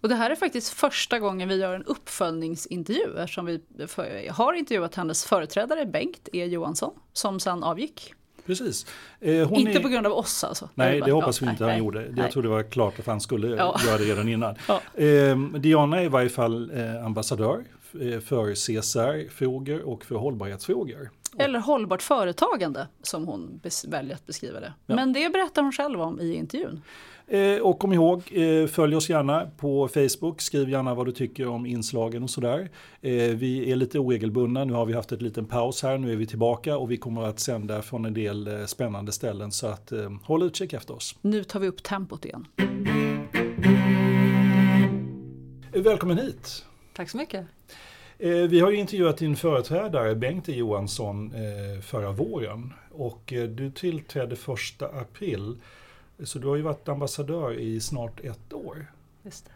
Och det här är faktiskt första gången vi gör en uppföljningsintervju eftersom vi har intervjuat hennes företrädare Bengt E Johansson som sen avgick. Precis. Eh, inte är- på grund av oss alltså. Nej, det hoppas vi Ja, inte nej, han nej, gjorde. Jag nej. tror det var klart att han skulle Ja. göra det redan innan. Ja. Eh, Diana är i varje fall eh, ambassadör eh, för CSR-frågor och för hållbarhetsfrågor. Eller hållbart företagande som hon väljer att beskriva det. Men det berättar hon själv om i intervjun. Eh, och kom ihåg, eh, följ oss gärna på Facebook, skriv gärna vad du tycker om inslagen och sådär. Eh, vi är lite oregelbundna, nu har vi haft en liten paus här, nu är vi tillbaka och vi kommer att sända från en del spännande ställen så att håll utkik efter oss. Nu tar vi upp tempot igen. Välkommen hit! Tack så mycket. Vi har ju intervjuat din företrädare Bengt E. Johansson förra våren och du tillträdde första april. Så du har ju varit ambassadör i snart ett år. Just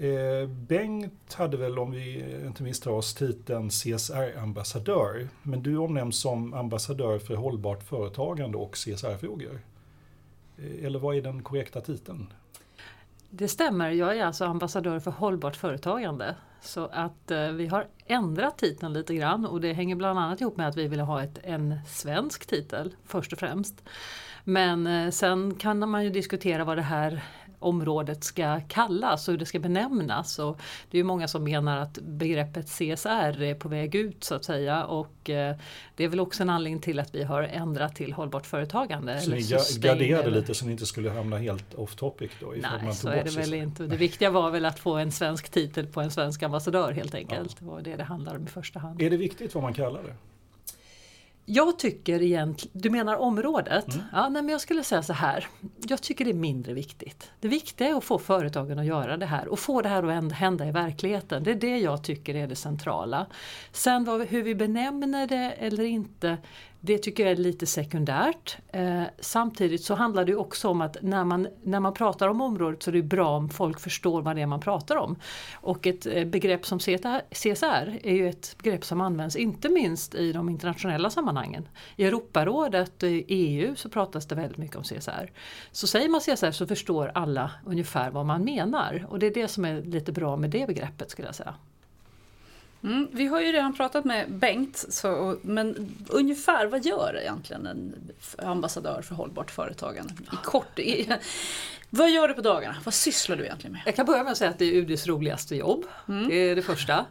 Eh, Bengt hade väl, om vi inte misstar oss, titeln CSR-ambassadör. Men du omnämns som ambassadör för hållbart företagande och CSR-frågor. Eh, Eller vad är den korrekta titeln? Det stämmer, jag är alltså ambassadör för hållbart företagande. Så att eh, vi har ändrat titeln lite grann och det hänger bland annat ihop med att vi vill ha ett, en svensk titel först och främst. Men eh, sen kan man ju diskutera vad det här området ska kallas och hur det ska benämnas. Och det är ju många som menar att begreppet CSR är på väg ut så att säga och eh, det är väl också en anledning till att vi har ändrat till hållbart företagande. Så ni garderade lite så ni inte skulle hamna helt off topic då? man Nej, tog så är det väl inte. Det viktiga var väl att få en svensk titel på en svensk ambassadör helt enkelt. Det var det det handlar om i första hand. Är det viktigt vad man kallar det? Jag tycker egentligen, du menar området? Mm. Ja, nej, men jag skulle säga så här. Jag tycker det är mindre viktigt. Det viktiga är att få företagen att göra det här och få det här att hända- i verkligheten. Det är det jag tycker är det centrala. Sen vad, hur vi benämner det eller inte, det tycker jag är lite sekundärt. Eh, samtidigt så handlar det också om att när man, när man pratar om området så är det bra om folk förstår vad det är man pratar om. Och ett eh, begrepp som CSR är ju ett begrepp som används inte minst i de internationella sammanhangen. I Europarådet och i EU så pratas det väldigt mycket om CSR. Så säger man CSR så förstår alla ungefär vad man menar och det är det som är lite bra med det begreppet skulle jag säga. Mm, vi har ju redan pratat med Bengt, så, men ungefär vad gör egentligen en ambassadör för hållbart företagande? I kort, i, vad gör du på dagarna? Vad sysslar du egentligen med? Jag kan börja med att säga att det är UDs roligaste jobb. Det är det första. Eh,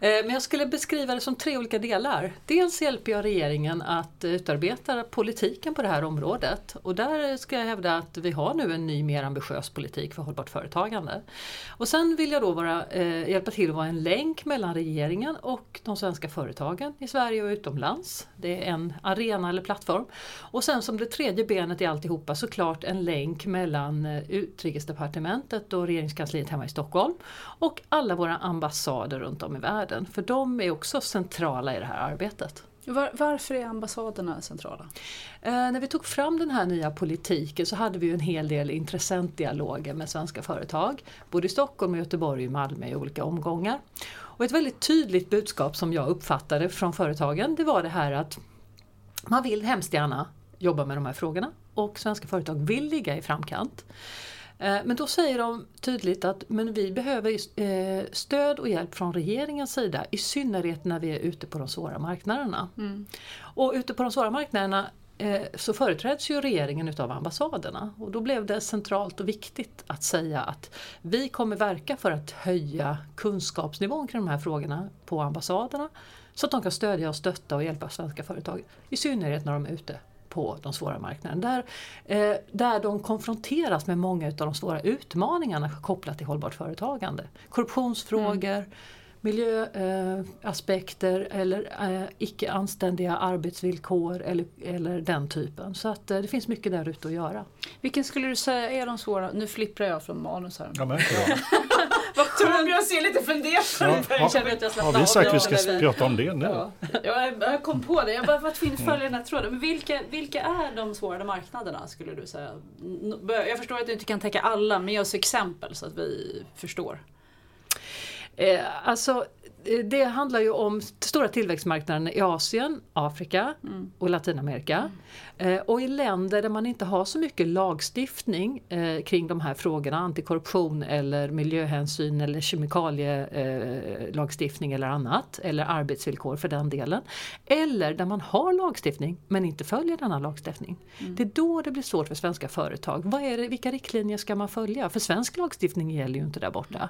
Men jag skulle beskriva det som tre olika delar. Dels hjälper jag regeringen att utarbeta politiken på det här området. Och där ska jag hävda att vi har nu en ny mer ambitiös politik för hållbart företagande. Och sen vill jag då vara, eh, hjälpa till att vara en länk mellan regeringen och de svenska företagen i Sverige och utomlands. Det är en arena eller plattform. Och sen som det tredje benet i alltihopa såklart en länk mellan eh, Utrikesdepartementet och regeringskansliet hemma i Stockholm och alla våra ambassader runt om i världen. För de är också centrala i det här arbetet. Var, varför är ambassaderna centrala? Eh, när vi tog fram den här nya politiken så hade vi en hel del intressentdialoger med svenska företag. Både i Stockholm, Göteborg och Malmö i olika omgångar. Och ett väldigt tydligt budskap som jag uppfattade från företagen det var det här att man vill hemskt gärna jobba med de här frågorna och svenska företag vill ligga i framkant. Eh, men då säger de tydligt att men vi behöver eh, stöd och hjälp från regeringens sida i synnerhet när vi är ute på de svåra marknaderna. Mm. Och ute på de svåra marknaderna eh, så företräds ju regeringen utav ambassaderna och då blev det centralt och viktigt att säga att vi kommer verka för att höja kunskapsnivån kring de här frågorna på ambassaderna så att de kan stödja och stötta och hjälpa svenska företag i synnerhet när de är ute på de svåra marknaderna. Där, eh, där de konfronteras med många av de svåra utmaningarna kopplat till hållbart företagande. Korruptionsfrågor, mm miljöaspekter eh, eller eh, icke anständiga arbetsvillkor eller, eller den typen. Så att eh, det finns mycket där ute att göra. Vilken skulle du säga är de svåra? Nu flipprar jag från manus här. Ja, men, ja. Torbjörn ser lite fundersam ut. Ja, har, har vi sagt att vi ska prata om det nu? Ja. Jag kom på det. Jag bara varit tvungen att följa den här tråden. Men vilka, vilka är de svåra marknaderna skulle du säga? Jag förstår att du inte kan täcka alla, men ge oss exempel så att vi förstår. Eh, alltså Eh, det handlar ju om stora tillväxtmarknaderna i Asien, Afrika mm. och Latinamerika. Mm. och i länder där man inte har så mycket lagstiftning eh, kring de här frågorna, antikorruption eller miljöhänsyn eller kemikalielagstiftning eller annat, eller arbetsvillkor för den delen. Eller där man har lagstiftning men inte följer denna lagstiftning. Mm. Det är då det blir svårt för svenska företag. Vad är det, vilka riktlinjer ska man följa? För svensk lagstiftning gäller ju inte där borta.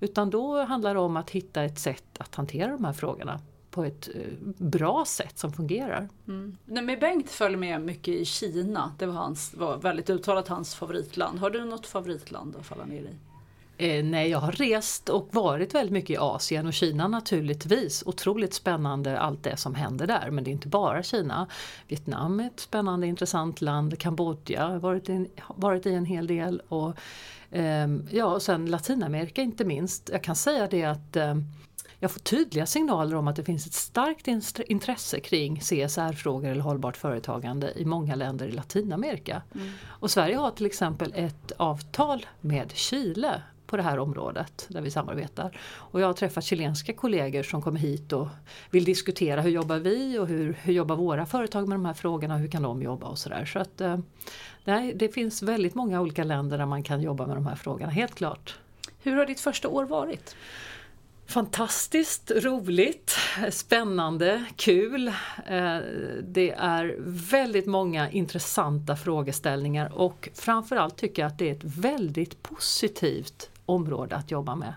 Utan då handlar det om att hitta ett sätt att hantera de här frågorna på ett eh, bra sätt som fungerar. Mm. Men Bengt följer med mycket i Kina. Det var, hans, var väldigt uttalat hans favoritland. Har du något favoritland att falla ner i? Eh, nej, jag har rest och varit väldigt mycket i Asien och Kina naturligtvis. Otroligt spännande allt det som händer där. Men det är inte bara Kina. Vietnam är ett spännande intressant land. Kambodja har varit, in, varit i en hel del. Och, eh, ja, och sen Latinamerika inte minst. Jag kan säga det att eh, jag får tydliga signaler om att det finns ett starkt intresse kring CSR-frågor eller hållbart företagande i många länder i Latinamerika. Mm. Och Sverige har till exempel ett avtal med Chile på det här området där vi samarbetar. Och jag har träffat chilenska kollegor som kommer hit och vill diskutera hur jobbar vi och hur, hur jobbar våra företag med de här frågorna och hur kan de jobba och sådär. Så att eh, nej, det finns väldigt många olika länder där man kan jobba med de här frågorna, helt klart. Hur har ditt första år varit? Fantastiskt roligt, spännande, kul. Eh, det är väldigt många intressanta frågeställningar och framförallt tycker jag att det är ett väldigt positivt område att jobba med.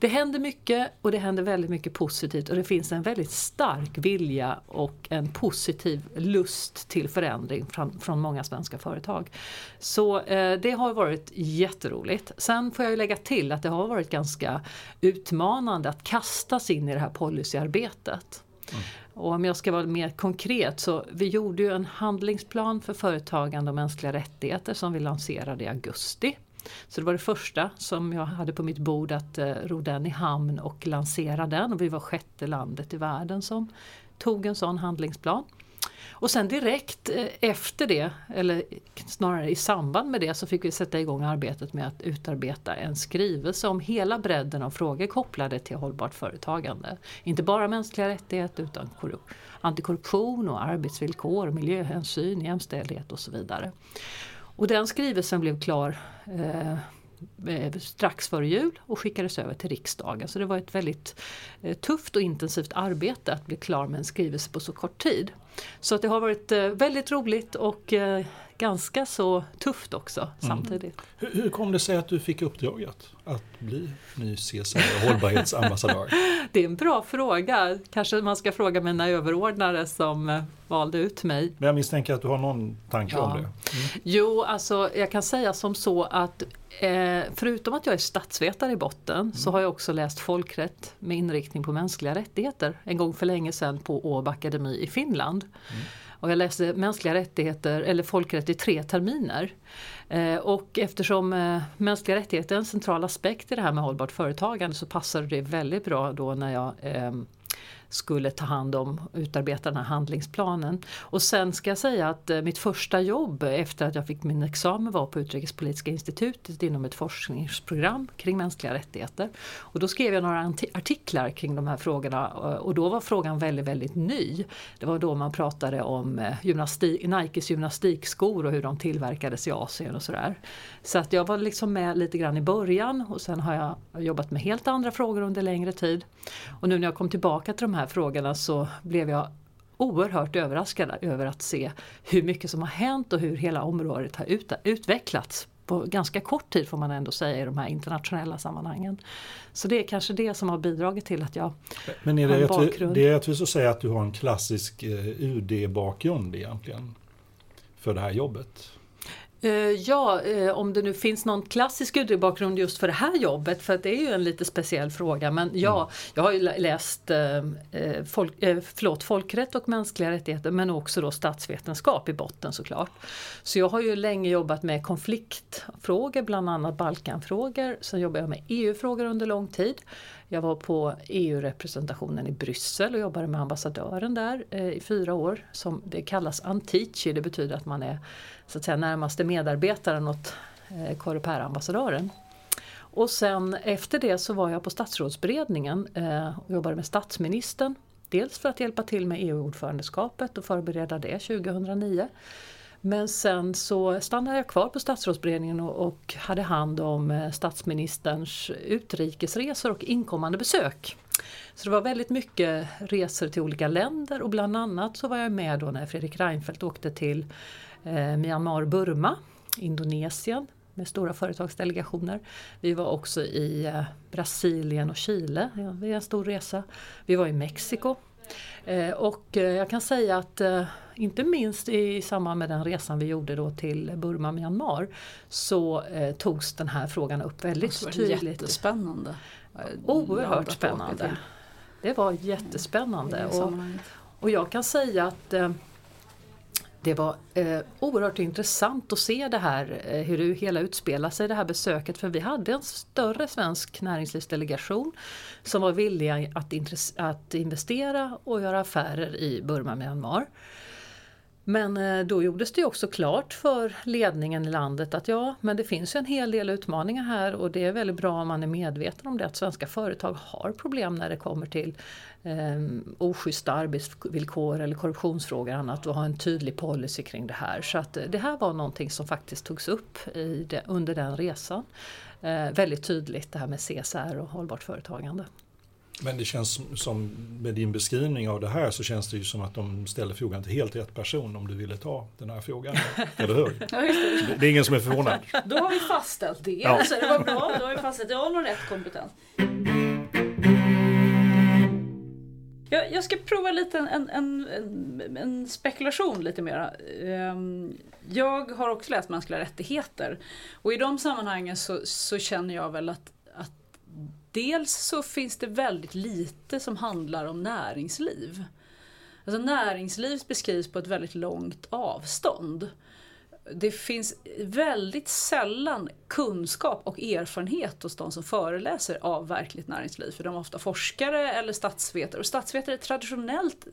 Det händer mycket och det händer väldigt mycket positivt och det finns en väldigt stark vilja och en positiv lust till förändring från, från många svenska företag. Så eh, det har varit jätteroligt. Sen får jag lägga till att det har varit ganska utmanande att kastas in i det här policyarbetet. Mm. Och om jag ska vara mer konkret så vi gjorde ju en handlingsplan för företagande och mänskliga rättigheter som vi lanserade i augusti. Så det var det första som jag hade på mitt bord att eh, ro den i hamn och lansera den. Och vi var sjätte landet i världen som tog en sån handlingsplan. Och sen direkt eh, efter det, eller snarare i samband med det, så fick vi sätta igång arbetet med att utarbeta en skrivelse om hela bredden av frågor kopplade till hållbart företagande. Inte bara mänskliga rättigheter utan antikorruption och arbetsvillkor, miljöhänsyn, jämställdhet och så vidare. Och den skrivelsen blev klar eh, eh, strax före jul och skickades över till riksdagen. Så det var ett väldigt eh, tufft och intensivt arbete att bli klar med en skrivelse på så kort tid. Så att det har varit eh, väldigt roligt och eh, ganska så tufft också mm. samtidigt. Hur, hur, kom det sig att du fick uppdraget att bli ny CSR hållbarhetsambassadör? det är en bra fråga. Kanske man ska fråga mina överordnare som eh, valde ut mig. Men jag misstänker att du har någon tanke ja. om det? Mm. Jo, alltså jag kan säga som så att eh, förutom att jag är statsvetare i botten mm. så har jag också läst folkrätt med inriktning på mänskliga rättigheter en gång för länge sedan på Åbo Akademi i Finland. Mm. Och jag läste mänskliga rättigheter eller folkrätt i tre terminer. Eh, och eftersom eh, mänskliga rättigheter är en central aspekt i det här med hållbart företagande så passade det väldigt bra då när jag eh, skulle ta hand om och utarbeta den här handlingsplanen. Och sen ska jag säga att eh, mitt första jobb efter att jag fick min examen var på Utrikespolitiska institutet inom ett forskningsprogram kring mänskliga rättigheter. Och då skrev jag några artiklar kring de här frågorna eh, och då var frågan väldigt, väldigt ny. Det var då man pratade om eh, gymnastik, Nikes gymnastikskor och hur de tillverkades i Asien och sådär. Så att jag var liksom med lite grann i början och sen har jag jobbat med helt andra frågor under längre tid. Och nu när jag kom tillbaka till de här frågorna så blev jag oerhört överraskad över att se hur mycket som har hänt och hur hela området har ut, utvecklats på ganska kort tid får man ändå säga i de här internationella sammanhangen. Så det är kanske det som har bidragit till att jag Men är det, har en bakgrund. det är rättvist att säga att du har en klassisk eh, UD-bakgrund egentligen? För det här jobbet? Eh, Ja, eh, om det nu finns någon klassisk UD-bakgrund just för det här jobbet, för det är ju en lite speciell fråga. Men ja, jag har ju lä- läst eh, folk, förlåt, folkrätt och mänskliga rättigheter men också då statsvetenskap i botten såklart. Så jag har ju länge jobbat med konfliktfrågor, bland annat Balkanfrågor. Sen jobbade jag med EU-frågor under lång tid. Jag var på EU-representationen i Bryssel och jobbade med ambassadören där eh, i fyra år. Som det kallas antici, det betyder att man är så att säga närmaste medarbetaren åt eh, Coreper-ambassadören. Och sen efter det så var jag på statsrådsberedningen eh, och jobbade med statsministern. Dels för att hjälpa till med EU-ordförandeskapet och förbereda det 2009. Men sen så stannade jag kvar på statsrådsberedningen och, och hade hand om eh, statsministerns utrikesresor och inkommande besök. Så det var väldigt mycket resor till olika länder och bland annat så var jag med då när Fredrik Reinfeldt åkte till eh, Myanmar, Burma, Indonesien med stora företagsdelegationer. Vi var också i eh, Brasilien och Chile, ja, det är en stor resa. Vi var i Mexiko. Eh, och eh, jag kan säga att eh, inte minst i samband med den resan vi gjorde då till Burma, Myanmar så eh, togs den här frågan upp väldigt Det var tydligt. Jättespännande. Oerhört spännande. Det var jättespännande. Och, och jag kan säga att eh, det var eh, oerhört intressant att se det här, eh, hur det hela utspelar sig det här besöket. För vi hade en större svensk näringslivsdelegation som var villiga att, att investera och göra affärer i Burma, Myanmar. Men eh, då gjordes det också klart för ledningen i landet att ja, men det finns ju en hel del utmaningar här och det är väldigt bra om man är medveten om det att svenska företag har problem när det kommer till eh, oschyssta arbetsvillkor eller korruptionsfrågor och annat och ha en tydlig policy kring det här. Så att eh, det här var någonting som faktiskt togs upp i det, under den resan. Eh, väldigt tydligt det här med CSR och hållbart företagande. Men det känns som- med din beskrivning av det här så känns det ju som att de ställer frågan till helt rätt person om du ville ta den här frågan. Eller hur? Det. Är ingen som är förvånad. Då har vi fastställt det. Ja. Så det var bra. Då har vi fastställt. Jag har nog rätt kompetens. Jag, jag ska prova lite en, en, en, en, spekulation lite mera. Ehm, Jag har också läst mänskliga rättigheter och i de sammanhangen så, så känner jag väl att, att dels så finns det väldigt lite som handlar om näringsliv. Alltså näringsliv beskrivs på ett väldigt långt avstånd det finns väldigt sällan kunskap och erfarenhet hos de som föreläser av verkligt näringsliv. För de är ofta forskare eller statsvetare. Och statsvetare är traditionellt,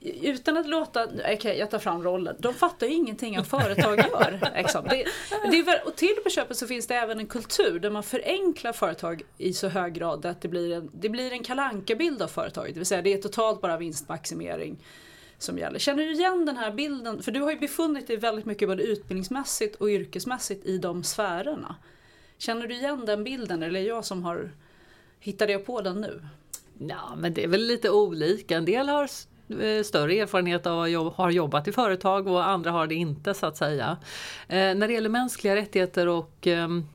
utan att låta, okej jag tar fram rollen, de fattar ju ingenting om företag gör. Liksom. Det, det är och till på köpet så finns det även en kultur där man förenklar företag i så hög grad att det blir en, det blir en kalankabild av företaget. Det vill säga det är totalt bara vinstmaximering som gäller. Känner du igen den här bilden? För du har ju befunnit dig väldigt mycket både utbildningsmässigt och yrkesmässigt i de sfärerna. Känner du igen den bilden eller är det jag som har hittade jag på den nu? Ja, men det är väl lite olika. En del har Eh, större erfarenhet av att ha jobbat i företag och andra har det inte så att säga. Eh, när det gäller mänskliga rättigheter och ehm,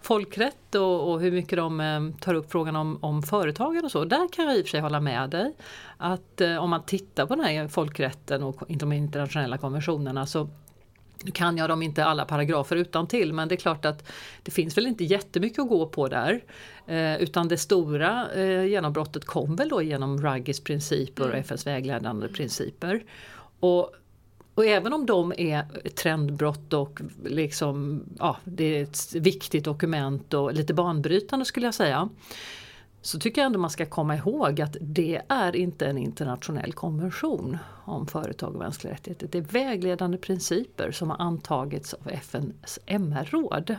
folkrätt och, och hur mycket de eh, tar upp frågan om, om företagen och så. Där kan jag i och för sig hålla med dig. Att eh, om man tittar på den här folkrätten och de internationella konventionerna så nu kan jag dem inte alla paragrafer utan till men det är klart att det finns väl inte jättemycket att gå på där. Eh, utan det stora eh, genombrottet kom väl då genom Ruggis principer och FNs vägledande principer. Och, och även om de är trendbrott och liksom, ja, det är ett viktigt dokument och lite banbrytande skulle jag säga så tycker jag ändå man ska komma ihåg att det är inte en internationell konvention om företag och mänskliga rättigheter. Det är vägledande principer som har antagits av FNs MR-råd.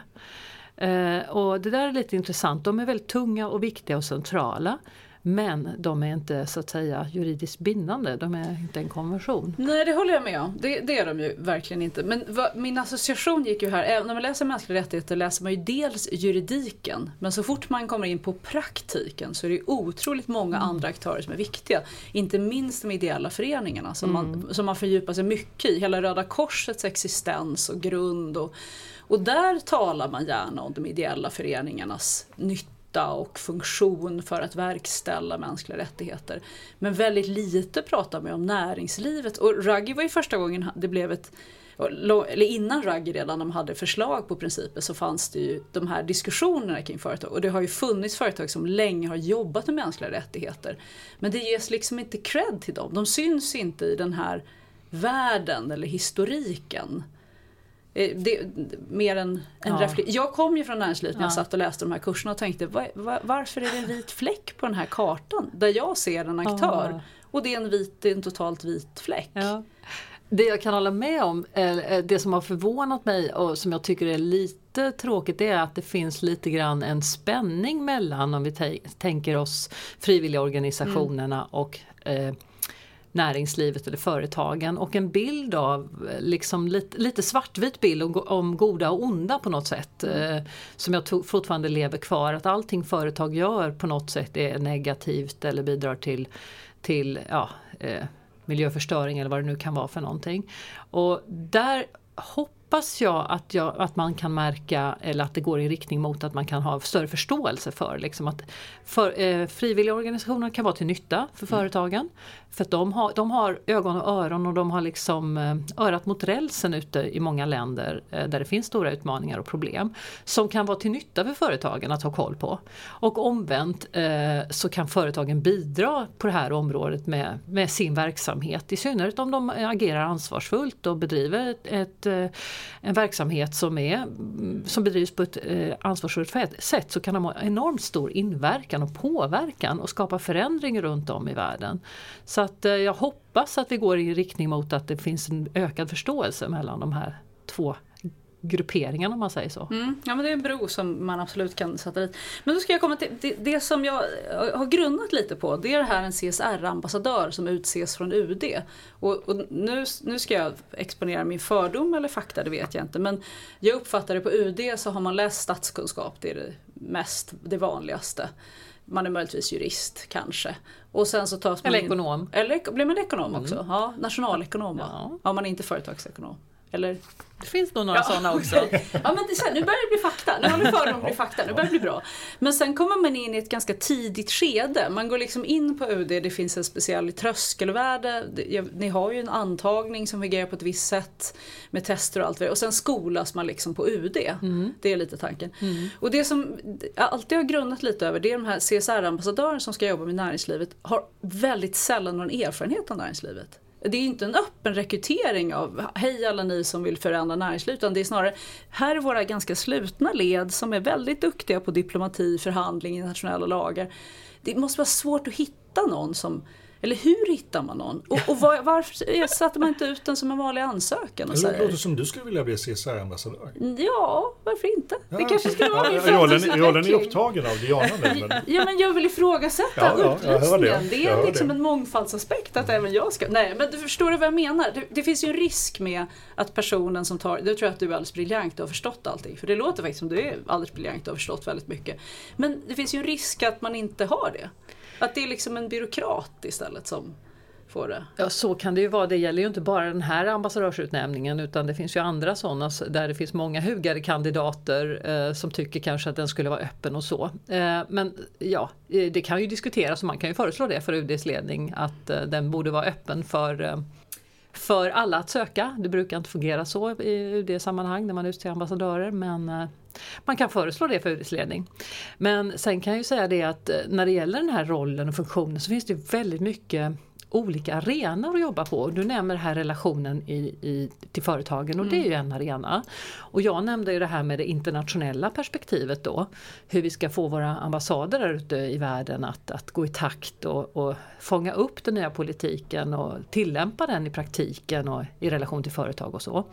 Eh, och det där är lite intressant, de är väldigt tunga och viktiga och centrala. Men de är inte så att säga juridiskt bindande, de är inte en konvention. Nej, det håller jag med om. Det, det är de ju verkligen inte. Men vad, min association gick ju här, även när man läser mänskliga rättigheter läser man ju dels juridiken, men så fort man kommer in på praktiken så är det ju otroligt många mm. andra aktörer som är viktiga. Inte minst de ideella föreningarna som, mm. man, som man fördjupar sig mycket i. Hela Röda Korsets existens och grund. Och, och där talar man gärna om de ideella föreningarnas nytta nytta och funktion för att verkställa mänskliga rättigheter. Men väldigt lite pratar man om näringslivet och Ruggie var ju första gången det blev ett eller innan Ruggie redan de hade förslag på principer så fanns det ju de här diskussionerna kring företag. Och det har ju funnits företag som länge har jobbat med mänskliga rättigheter. Men det ges liksom inte cred till dem. De syns inte i den här världen eller historiken. Eh, det, mer än en ja. Jag kom ju från näringslivet när jag satt och läste de här kurserna och tänkte var, var, varför är det en vit fläck på den här kartan där jag ser en aktör ja. och det är en, vit, det är en totalt vit fläck. Ja. Det jag kan hålla med om, eh, det som har förvånat mig och som jag tycker är lite tråkigt det är att det finns lite grann en spänning mellan om vi tänker oss frivilliga organisationerna mm. och eh, näringslivet eller företagen och en bild av, eh, liksom lite, lite svartvit bild om, om goda och onda på något sätt. Eh, som jag to, fortfarande lever kvar, att allting företag gör på något sätt är negativt eller bidrar till, till ja, eh, miljöförstöring eller vad det nu kan vara för någonting. Och där hoppas hoppas jag att, jag att man kan märka eller att det går i riktning mot att man kan ha större förståelse för. Liksom att för, eh, frivilliga organisationer kan vara till nytta för mm. företagen. För att de har, de har ögon och öron och de har liksom eh, örat mot rälsen ute i många länder eh, där det finns stora utmaningar och problem. Som kan vara till nytta för företagen att ha koll på. Och omvänt eh, så kan företagen bidra på det här området med, med sin verksamhet. I synnerhet om de agerar ansvarsfullt och bedriver ett, ett en verksamhet som, är, mm, som bedrivs på ett eh, ansvarsfullt sätt så kan de ha enormt stor inverkan och påverkan och skapa förändring runt om i världen. Så att eh, jag hoppas att vi går i riktning mot att det finns en ökad förståelse mellan de här två grupperingen om man säger så. Mm, ja men det är en bro som man absolut kan sätta dit. Men då ska jag komma till det, det som jag har grunnat lite på. Det är det här en CSR-ambassadör som utses från UD. Och, och, nu, nu ska jag exponera min fördom eller fakta, det vet jag inte. Men jag uppfattar det på UD så har man läst statskunskap, det är det mest, det vanligaste. Man är möjligtvis jurist kanske. Och sen så tas man eller in, ekonom. Eller blir man ekonom också? Mm. Ja, nationalekonom va? Ja. ja, man är inte företagsekonom. Eller? Det finns nog några ja, sådana också. ja, men det här, nu börjar det bli fakta. Nu håller fördomen bli fakta. Nu börjar det bli bra. Men sen kommer man in i ett ganska tidigt skede. Man går liksom in på UD, det finns en speciell tröskelvärde. Ni har ju en antagning som fungerar på ett visst sätt med tester och allt. Och sen skolas man liksom på UD. Mm. Det är lite tanken. Mm. Och det som jag alltid har grundat lite över det är de här CSR-ambassadörerna som ska jobba med näringslivet har väldigt sällan någon erfarenhet av näringslivet det är inte en öppen rekrytering av hej alla ni som vill förändra näringslivet utan det är snarare här är våra ganska slutna led som är väldigt duktiga på diplomati, förhandling, internationella lagar. Det måste vara svårt att hitta någon som eller hur hittar man någon? Och, och var, varför satte man inte ut den som en vanlig ansökan? Och det låter som du skulle vilja bli CSR-ambassadör. Ja, varför inte? Ja. Det kanske skulle vara min Rollen är upptagen av Diana nu. Men... Ja, men jag vill ifrågasätta ja, ja, upplysningen. Det, det är liksom det. en mångfaldsaspekt att även jag ska... Nej, men du förstår du vad jag menar? Det, det, finns ju en risk med att personen som tar... Du tror att du är alldeles briljant och har förstått allting. För det låter faktiskt som du är alldeles briljant och har förstått väldigt mycket. Men det finns ju en risk att man inte har det. Att det är liksom en byråkrat istället som får det. Ja så kan det ju vara. Det gäller ju inte bara den här ambassadörsutnämningen utan det finns ju andra sådana där det finns många hugade kandidater eh, som tycker kanske att den skulle vara öppen och så. Eh, men ja, eh, det kan ju diskuteras och man kan ju föreslå det för UDs ledning att eh, den borde vara öppen för eh, för alla att söka. Det brukar inte fungera så i UD-sammanhang när man utser ambassadörer men eh, man kan föreslå det för UDs ledning. Men sen kan jag ju säga det att eh, när det gäller den här rollen och funktionen så finns det väldigt mycket olika arenor att jobba på. Du nämner här relationen i, i, till företagen och det är ju en arena. Och jag nämnde ju det här med det internationella perspektivet då. Hur vi ska få våra ambassader där ute i världen att, att gå i takt och, och fånga upp den nya politiken och tillämpa den i praktiken och i relation till företag och så.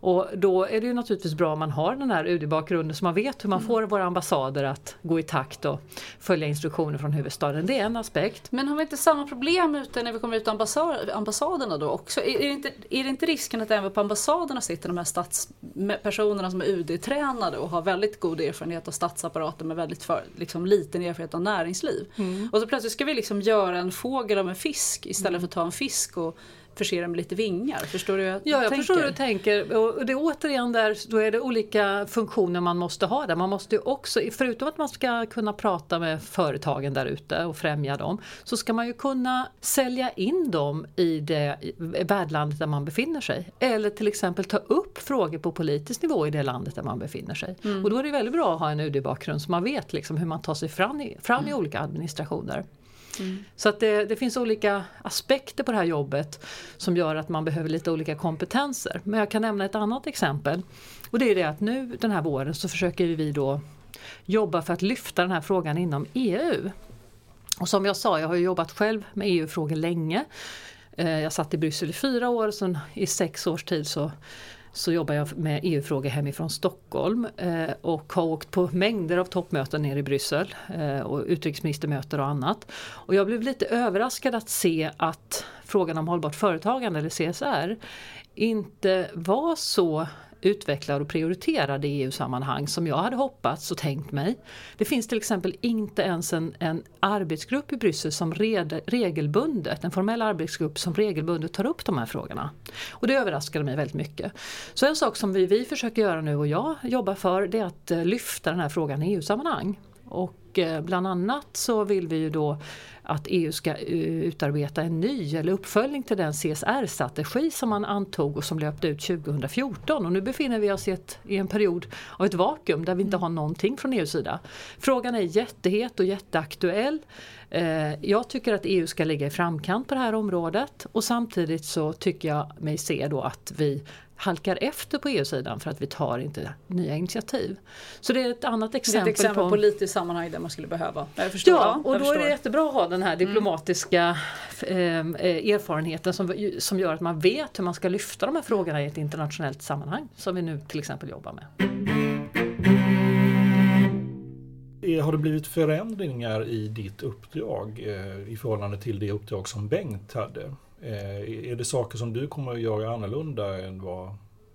Och då är det ju naturligtvis bra om man har den här UD-bakgrunden så man vet hur man får våra ambassader att gå i takt och följa instruktioner från huvudstaden. Det är en aspekt. Men har vi inte samma problem ute när vi kommer ut till ambassad, ambassaderna då också? Är, det inte, är det inte risken att även på ambassaderna sitter de här statspersonerna som är UD-tränade och har väldigt god erfarenhet av statsapparaten med väldigt för, liksom, liten erfarenhet av näringsliv? Mm. Och så plötsligt ska vi liksom göra en fågel av en fisk istället mm. för att ta en fisk och förse dem med lite vingar. Förstår du hur jag Ja, jag tänker? förstår hur du tänker. Och det är återigen där, då är det olika funktioner man måste ha där. Man måste också, förutom att man ska kunna prata med företagen där ute och främja dem, så ska man ju kunna sälja in dem i det värdlandet där man befinner sig. Eller till exempel ta upp frågor på politisk nivå i det landet där man befinner sig. Mm. Och då är det väldigt bra att ha en UD-bakgrund så man vet liksom hur man tar sig fram i, fram mm. i olika administrationer. Mm. Så att det, det, finns olika aspekter på det här jobbet som gör att man behöver lite olika kompetenser. Men jag kan nämna ett annat exempel. Och det är det att nu den här våren så försöker vi då jobba för att lyfta den här frågan inom EU. Och som jag sa, jag har jobbat själv med EU-frågor länge. Eh, jag satt i Bryssel i fyra år, sen i sex års tid så så jobbar jag med EU-frågor hemifrån Stockholm eh, och har åkt på mängder av toppmöten nere i Bryssel eh, och utrikesministermöten och annat. Och jag blev lite överraskad att se att frågan om hållbart företagande eller CSR inte var så utvecklar och prioriterar i EU-sammanhang som jag hade hoppats och tänkt mig. Det finns till exempel inte ens en, en arbetsgrupp i Bryssel som red, regelbundet, en formell arbetsgrupp som regelbundet tar upp de här frågorna. Och det överraskade mig väldigt mycket. Så en sak som vi, vi försöker göra nu och jag jobbar för det är att eh, lyfta den här frågan i EU-sammanhang. Och eh, bland annat så vill vi ju då att EU ska eh, utarbeta en ny eller uppföljning till den CSR-strategi som man antog och som löpte ut 2014. Och nu befinner vi oss i, ett, i en period av ett vakuum där vi inte har någonting från EUs sida. Frågan är jättehet och jätteaktuell. Eh, jag tycker att EU ska ligga i framkant på det här området och samtidigt så tycker jag mig se då att vi halkar efter på EU-sidan för att vi tar inte nya initiativ. Så det är ett annat exempel. Det är ett exempel på politiskt sammanhang där man skulle behöva. Jag förstår, ja, och då förstår. är det jättebra att ha den här diplomatiska mm. eh, erfarenheten som, som gör att man vet hur man ska lyfta de här frågorna i ett internationellt sammanhang som vi nu till exempel jobbar med. Har det blivit förändringar i ditt uppdrag eh, i förhållande till det uppdrag som Bengt hade? Eh, är det saker som du kommer att göra annorlunda än vad,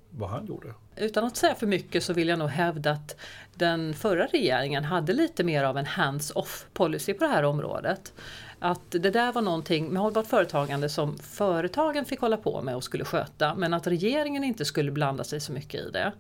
vad han gjorde? Utan att säga för mycket så vill jag nog hävda att den förra regeringen hade lite mer av en hands-off policy på det här området. Att det där var någonting med hållbart företagande som företagen fick hålla på med och skulle sköta men att regeringen inte skulle blanda sig så mycket i det.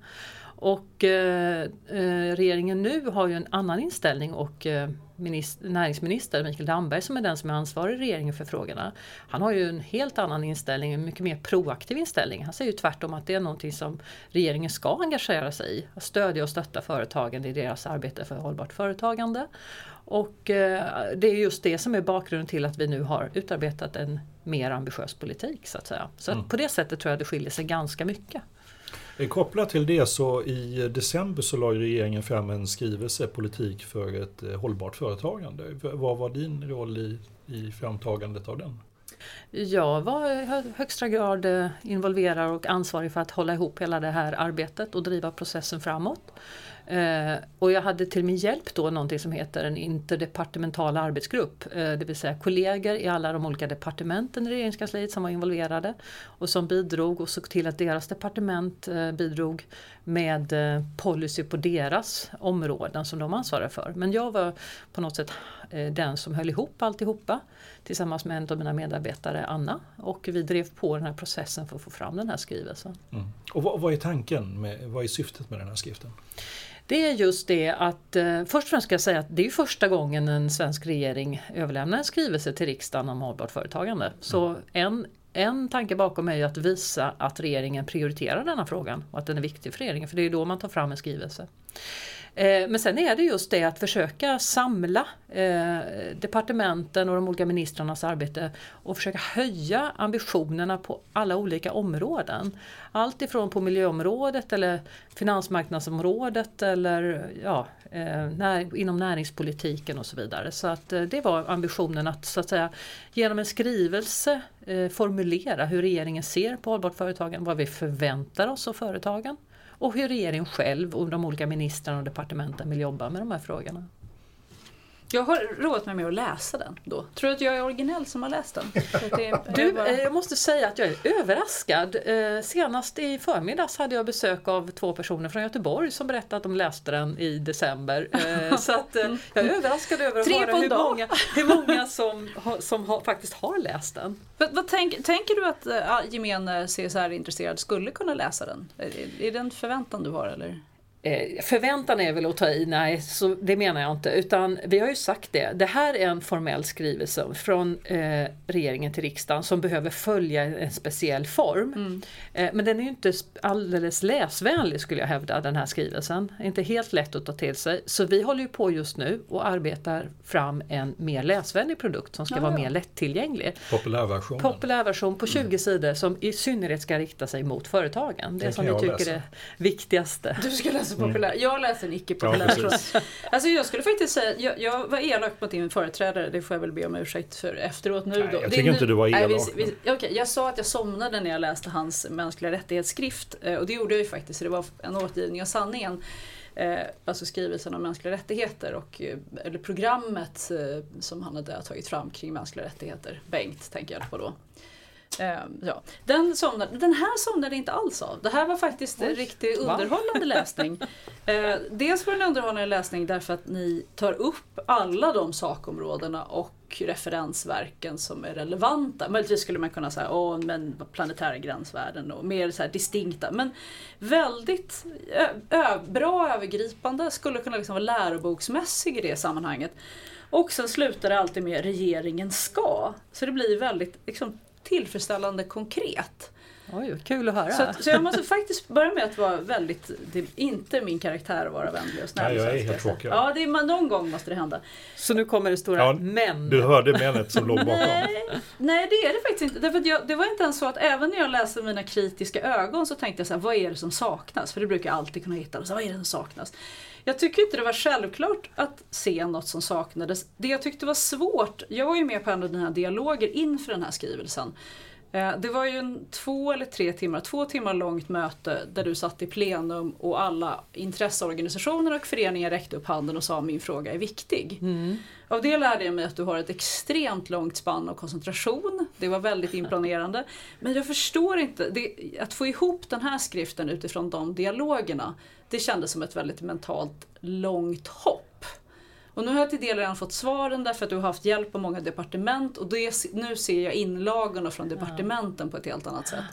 Och eh, eh regeringen nu har ju en annan inställning och eh, minister, näringsminister Mikael Damberg som är den som är ansvarig i regeringen för frågorna. Han har ju en helt annan inställning, en mycket mer proaktiv inställning. Han säger ju tvärtom att det är någonting som regeringen ska engagera sig i. Att stödja och stötta företagen i deras arbete för hållbart företagande. Och eh, det är just det som är bakgrunden till att vi nu har utarbetat en mer ambitiös politik så att säga. Så mm. på det sättet tror jag det skiljer sig ganska mycket. Eh, kopplat till det så i december så la regeringen fram en skrivelse Politik för ett eh, hållbart företagande. Vad var din roll i, i framtagandet av den? Jag var eh, i högsta grad involverad och ansvarig för att hålla ihop hela det här arbetet och driva processen framåt. Eh, och jag hade till min hjälp då någonting som heter en interdepartemental arbetsgrupp. Eh, det vill säga kollegor i alla de olika departementen i regeringskansliet som var involverade och som bidrog och såg till att deras departement eh, bidrog med eh, policy på deras områden som de ansvarade för. Men jag var på något sätt eh, den som höll ihop alltihopa tillsammans med en av mina medarbetare Anna och vi drev på den här processen för att få fram den här skrivelsen. Mm. Och vad, vad, är tanken, med, vad är syftet med den här skriften? Det är just det att eh, först och främst ska jag säga att det är första gången en svensk regering överlämnar en skrivelse till riksdagen om hållbart företagande. Så mm. en, en tanke bakom är ju att visa att regeringen prioriterar denna frågan och att den är viktig för regeringen för det är ju då man tar fram en skrivelse. Eh, men sen är det just det att försöka samla eh, departementen och de olika ministrarnas arbete och försöka höja ambitionerna på alla olika områden. Allt ifrån på miljöområdet eller finansmarknadsområdet eller ja, eh, inom näringspolitiken och så vidare. Så att det var ambitionen att så att säga genom en skrivelse formulera hur regeringen ser på hållbart företagande, vad vi förväntar oss av företagen och hur regeringen själv och de olika ministrarna och departementen vill jobba med de här frågorna. Jag har roat mig med att läsa den då. Tror du att jag är originell som har läst den? du, bara... Eh, jag måste säga att jag är överraskad. Eh, senast i förmiddags hade jag besök av två personer från Göteborg som berättade att de läste den i december. Eh, så att jag är överraskad över att Tre höra hur många, hur många som, som har, faktiskt har läst den. Vad, vad tänk, tänker du att äh, gemene CSR-intresserad skulle kunna läsa den? Är, är det en förväntan du har eller? Eh, förväntan är väl att ta i, nej så det menar jag inte. Utan vi har ju sagt det, det här är en formell skrivelse från eh, regeringen till riksdagen som behöver följa en speciell form. Mm. Eh, men den är ju inte alldeles läsvänlig skulle jag hävda, den här skrivelsen. Inte helt lätt att ta till sig. Så vi håller ju på just nu och arbetar fram en mer läsvänlig produkt som ska ja, vara mer lättillgänglig. Populärversion. Populärversion på 20 mm. sidor som i synnerhet ska rikta sig mot företagen. Det, det som vi tycker läsa. är viktigaste. Du ska läsa så populär. Mm. Jag läser en icke-populär ja, Alltså jag skulle faktiskt säga, jag, jag var elak mot din företrädare, det får jag väl be om ursäkt för efteråt nu nej, då. Jag tycker inte du var elak. Nej, vi, okay, jag sa att jag somnade när jag läste hans mänskliga rättighetsskrift eh, och det gjorde jag ju faktiskt, så det var en återgivning av sanningen. Eh, alltså skrivelsen om mänskliga rättigheter och eh, eller programmet eh, som han hade tagit fram kring mänskliga rättigheter. Bengt tänker jag på då. Eh, ja. den, somnade, den här somnade inte alls av. Det här var faktiskt en riktigt underhållande läsning. Eh, dels var det en underhållande läsning därför att ni tar upp alla de sakområdena och referensverken som är relevanta. Möjligtvis skulle man kunna säga åh, men planetära gränsvärden och mer så distinkta. Men väldigt bra övergripande, skulle kunna liksom vara läroboksmässig i det sammanhanget. Och sen slutar det alltid med regeringen ska. Så det blir väldigt liksom, tillfredsställande konkret. Oj, kul att höra. Så, så jag måste faktiskt börja med att vara väldigt, det är inte min karaktär att vara vänlig och snäll. Nej, jag är helt tråkig. Ja, det är, någon gång måste det hända. Så nu kommer det stora ja, men. Du hörde menet som låg bakom. nej, nej, det är det faktiskt inte. Därför jag, det var inte ens så att även när jag läste mina kritiska ögon så tänkte jag så här, vad är det som saknas? För det brukar jag alltid kunna hitta. Så, vad är det som saknas? Jag tycker inte det var självklart att se något som saknades. Det jag tyckte var svårt, jag var ju med på en av dina dialoger inför den här skrivelsen. Eh, det var ju en två eller tre timmar, två timmar långt möte där du satt i plenum och alla intresseorganisationer och föreningar räckte upp handen och sa min fråga är viktig. Mm. Av det lärde jag mig att du har ett extremt långt spann av koncentration. Det var väldigt imponerande. Men jag förstår inte, det, att få ihop den här skriften utifrån de dialogerna, det kändes som ett väldigt mentalt långt hopp. Och nu har jag till del redan fått svaren därför att du har haft hjälp av många departement och det, nu ser jag inlagorna från departementen på ett helt annat sätt.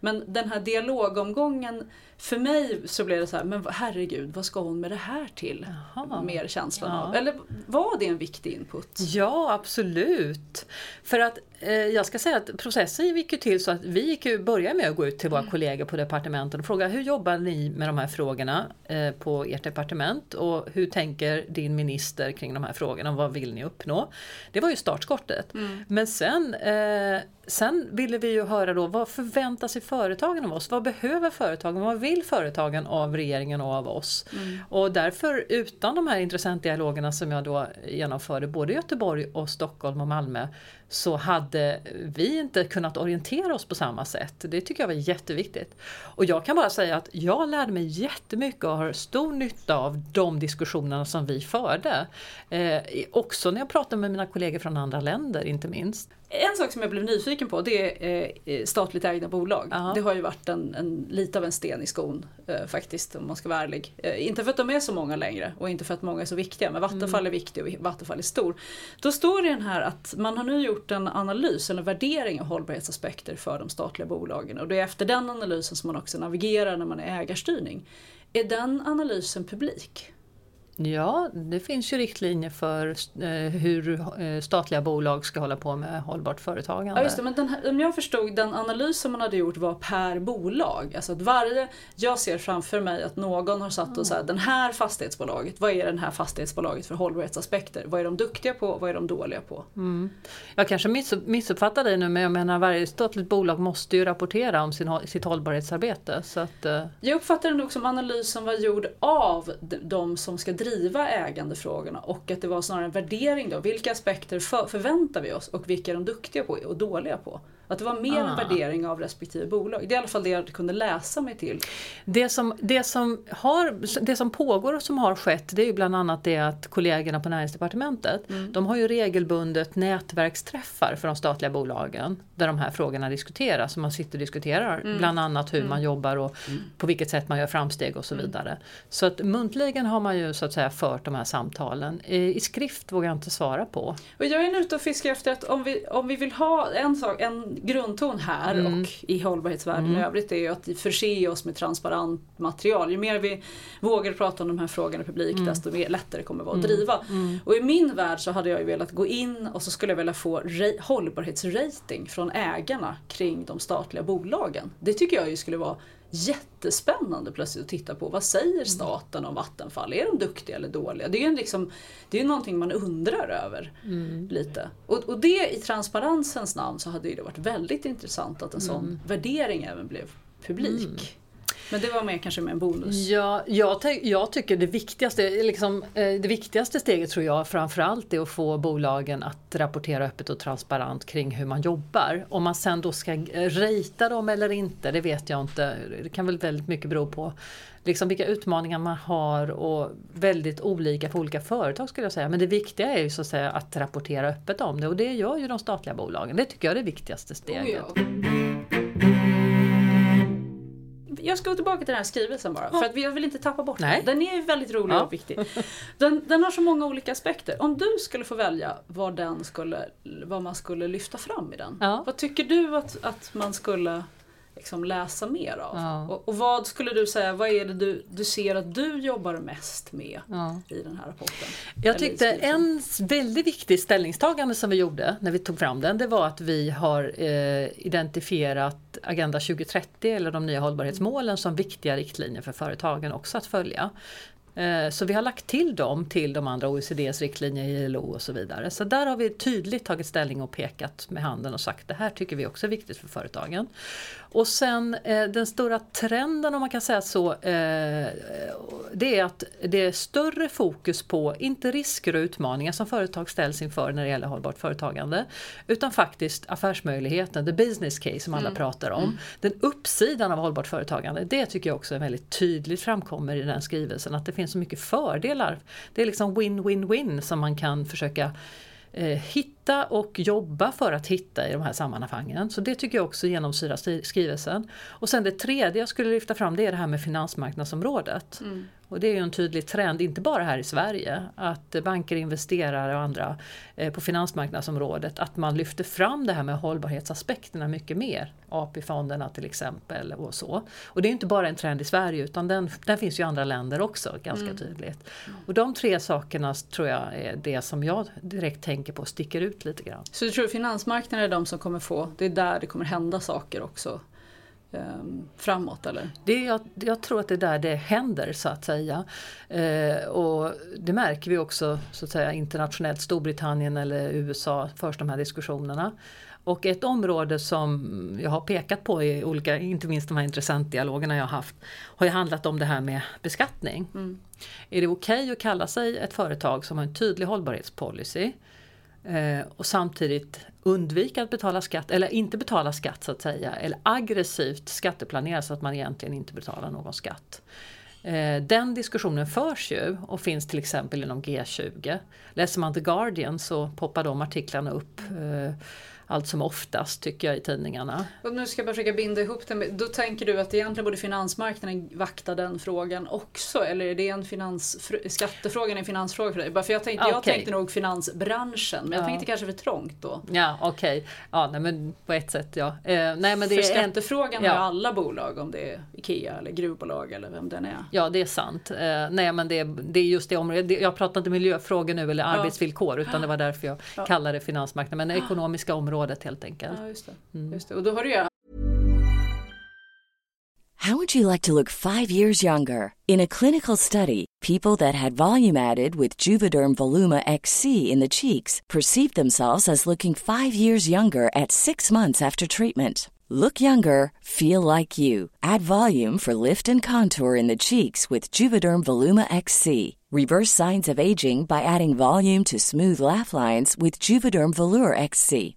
Men den här dialogomgången, för mig så blev det så här, men herregud, vad ska hon med det här till? Jaha. Mer känslan ja. av. Eller var det en viktig input? Ja, absolut. För att eh, jag ska säga att processen gick ju till så att vi gick ju börja med att gå ut till våra mm. kollegor på departementen och fråga hur jobbar ni med de här frågorna eh, på ert departement och hur tänker din minister kring de här frågorna? Vad vill ni uppnå? Det var ju startskottet. Mm. Men sen eh, Sen ville vi ju höra då vad förväntar sig företagen av oss? Vad behöver företagen? Vad vill företagen av regeringen och av oss? Mm. Och därför utan de här intressentdialogerna som jag då genomförde både i Göteborg och Stockholm och Malmö så hade vi inte kunnat orientera oss på samma sätt. Det tycker jag var jätteviktigt. Och jag kan bara säga att jag lärde mig jättemycket och har stor nytta av de diskussionerna som vi förde. Eh, också när jag pratade med mina kollegor från andra länder inte minst. En sak som jag blev nyfiken på det är eh, statligt ägda bolag. -huh. Det har ju varit en, en, lite av en sten i skon eh, faktiskt om man ska vara ärlig. Eh, inte för att de är så många längre och inte för att många är så viktiga men Vattenfall mm. är viktig och Vattenfall är stor. Då står det den här att man har nu gjort en analys eller värdering av hållbarhetsaspekter för de statliga bolagen och det är efter den analysen som man också navigerar när man är ägarstyrning. Är den analysen publik? Ja, det finns ju riktlinjer för eh, hur eh, statliga bolag ska hålla på med hållbart företagande. Ja, just det, men den här, om jag förstod den analys som man hade gjort var per bolag. Alltså att varje, jag ser framför mig att någon har satt och sagt den här fastighetsbolaget, vad är den här fastighetsbolaget för hållbarhetsaspekter? Vad är de duktiga på? Vad är de dåliga på? Mm. Jag kanske missuppfattar dig nu men jag menar varje statligt bolag måste ju rapportera om sin, sitt hållbarhetsarbete. Så att, uh... Jag uppfattar det nog som analysen var gjord av de som ska driva ägandefrågorna och att det var snarare en värdering då. Vilka aspekter för, förväntar vi oss och vilka är de duktiga på och dåliga på? Att det var mer ah. en värdering av respektive bolag. Det är i alla fall det jag kunde läsa mig till. Det som, det som, har, det som pågår och som har skett det är ju bland annat det att kollegorna på näringsdepartementet mm. de har ju regelbundet nätverksträffar för de statliga bolagen där de här frågorna diskuteras. Man sitter och diskuterar mm. bland annat hur mm. man jobbar och mm. på vilket sätt man gör framsteg och så mm. vidare. Så att muntligen har man ju så att säga fört de här samtalen. I, i skrift vågar jag inte svara på. Och jag är ute och fiskar efter att om vi, om vi vill ha en sak, en grundton här mm. och i hållbarhetsvärlden mm. i övrigt är ju att förse oss med transparent material. Ju mer vi vågar prata om de här frågorna publikt mm. desto mer lättare kommer det vara att mm. driva. Mm. Och i min värld så hade jag ju velat gå in och så skulle jag vilja få hållbarhetsrating från ägarna kring de statliga bolagen. Det tycker jag ju skulle vara jättespännande plötsligt att titta på. Vad säger mm. staten om Vattenfall? Är de duktiga eller dåliga? Det är ju liksom, det är någonting man undrar över mm. lite. Och, och det i transparensens namn så hade det varit väldigt intressant att en sån mm. värdering även blev publik. Men det var mer kanske med en bonus? Ja, jag, jag tycker det viktigaste, liksom, eh, det viktigaste steget tror jag framförallt är att få bolagen att rapportera öppet och transparent kring hur man jobbar. Om man sen då ska rita dem eller inte, det vet jag inte. Det kan väl väldigt mycket bero på liksom vilka utmaningar man har och väldigt olika för olika företag skulle jag säga. Men det viktiga är ju så att säga att rapportera öppet om det och det gör ju de statliga bolagen. Det tycker jag är det viktigaste steget. Oh ja jag ska gå tillbaka till den här skrivelsen bara. För att jag vill inte tappa bort den. Den är väldigt rolig ja. och viktig. Den, den, har så många olika aspekter. Om du skulle få välja vad, den skulle, vad man skulle lyfta fram i den. Ja. Vad tycker du att, att man skulle liksom läsa mer av? Ja. Och, och, vad skulle du säga, vad är det du, du ser att du jobbar mest med ja. i den här rapporten? Jag tyckte en väldigt viktig ställningstagande som vi gjorde när vi tog fram den, det var att vi har eh, identifierat Agenda 2030 eller de nya hållbarhetsmålen som viktiga riktlinjer för företagen också att följa. Eh, så vi har lagt till dem till de andra OECDs riktlinjer, ILO och så vidare. Så där har vi tydligt tagit ställning och pekat med handen och sagt det här tycker vi också är viktigt för företagen. Och sen eh, den stora trenden om man kan säga så, eh, det är att det är större fokus på, inte risker och utmaningar som företag ställs inför när det gäller hållbart företagande, utan faktiskt affärsmöjligheten, the business case som alla mm. pratar om. Mm. Den uppsidan av hållbart företagande, det tycker jag också är väldigt tydligt framkommer i den skrivelsen, att det finns så mycket fördelar. Det är liksom win-win-win som man kan försöka Eh, hitta och jobba för att hitta i de här sammanhangen. Så det tycker jag också genomsyrar skrivelsen. Och sen det tredje jag skulle lyfta fram det är det här med finansmarknadsområdet. Mm. Och det är ju en tydlig trend, inte bara här i Sverige, att banker, investerare och andra eh, på finansmarknadsområdet, att man lyfter fram det här med hållbarhetsaspekterna mycket mer. AP-fonderna till exempel och så. Och det är inte bara en trend i Sverige utan den, den finns ju i andra länder också ganska mm. tydligt. Och de tre sakerna tror jag är det som jag direkt tänker på sticker ut lite grann. Så du tror finansmarknaden är de som kommer få, det är där det kommer hända saker också? Ehm, framåt eller? Det, jag, jag, tror att det är där det händer så att säga. Eh, och det märker vi också så att säga internationellt, Storbritannien eller USA förs de här diskussionerna. Och ett område som jag har pekat på i olika, inte minst de här intressentdialogerna jag haft, har ju handlat om det här med beskattning. Mm. Är det okej okay att kalla sig ett företag som har en tydlig hållbarhetspolicy Eh, och samtidigt undvika att betala skatt, eller inte betala skatt så att säga, eller aggressivt skatteplanera så att man egentligen inte betalar någon skatt. Eh, den diskussionen förs ju och finns till exempel inom G20. Läser man The Guardian så poppar de artiklarna upp. Eh, allt som oftast tycker jag i tidningarna. Och nu ska jag bara försöka binda ihop det då tänker du att egentligen borde finansmarknaden vakta den frågan också? Eller är det en finans, skattefrågan en finansfråga för dig? Bara för jag, tänkte, okay. jag tänkte nog finansbranschen, men jag ja. tänkte kanske för trångt då. Ja okej, okay. ja nej, men på ett sätt ja. Eh, nej, men det för är skattefrågan har ju alla bolag om det är IKEA eller gruvbolag eller vem den är. Ja det är sant. Eh, nej men det, det är just det området. Jag pratar inte miljöfrågor nu eller arbetsvillkor utan det var därför jag ja. kallade det finansmarknaden. Men det ekonomiska området helt enkelt. Ja, just det. Mm. Just det. Och då har du How would you like to look five years younger? In a clinical study, people that had volume added with Juvederm Voluma XC in the cheeks perceived themselves as looking five years younger at six months after treatment. Look younger, feel like you. Add volume for lift and contour in the cheeks with Juvederm Voluma XC. Reverse signs of aging by adding volume to smooth laugh lines with Juvederm Volure XC.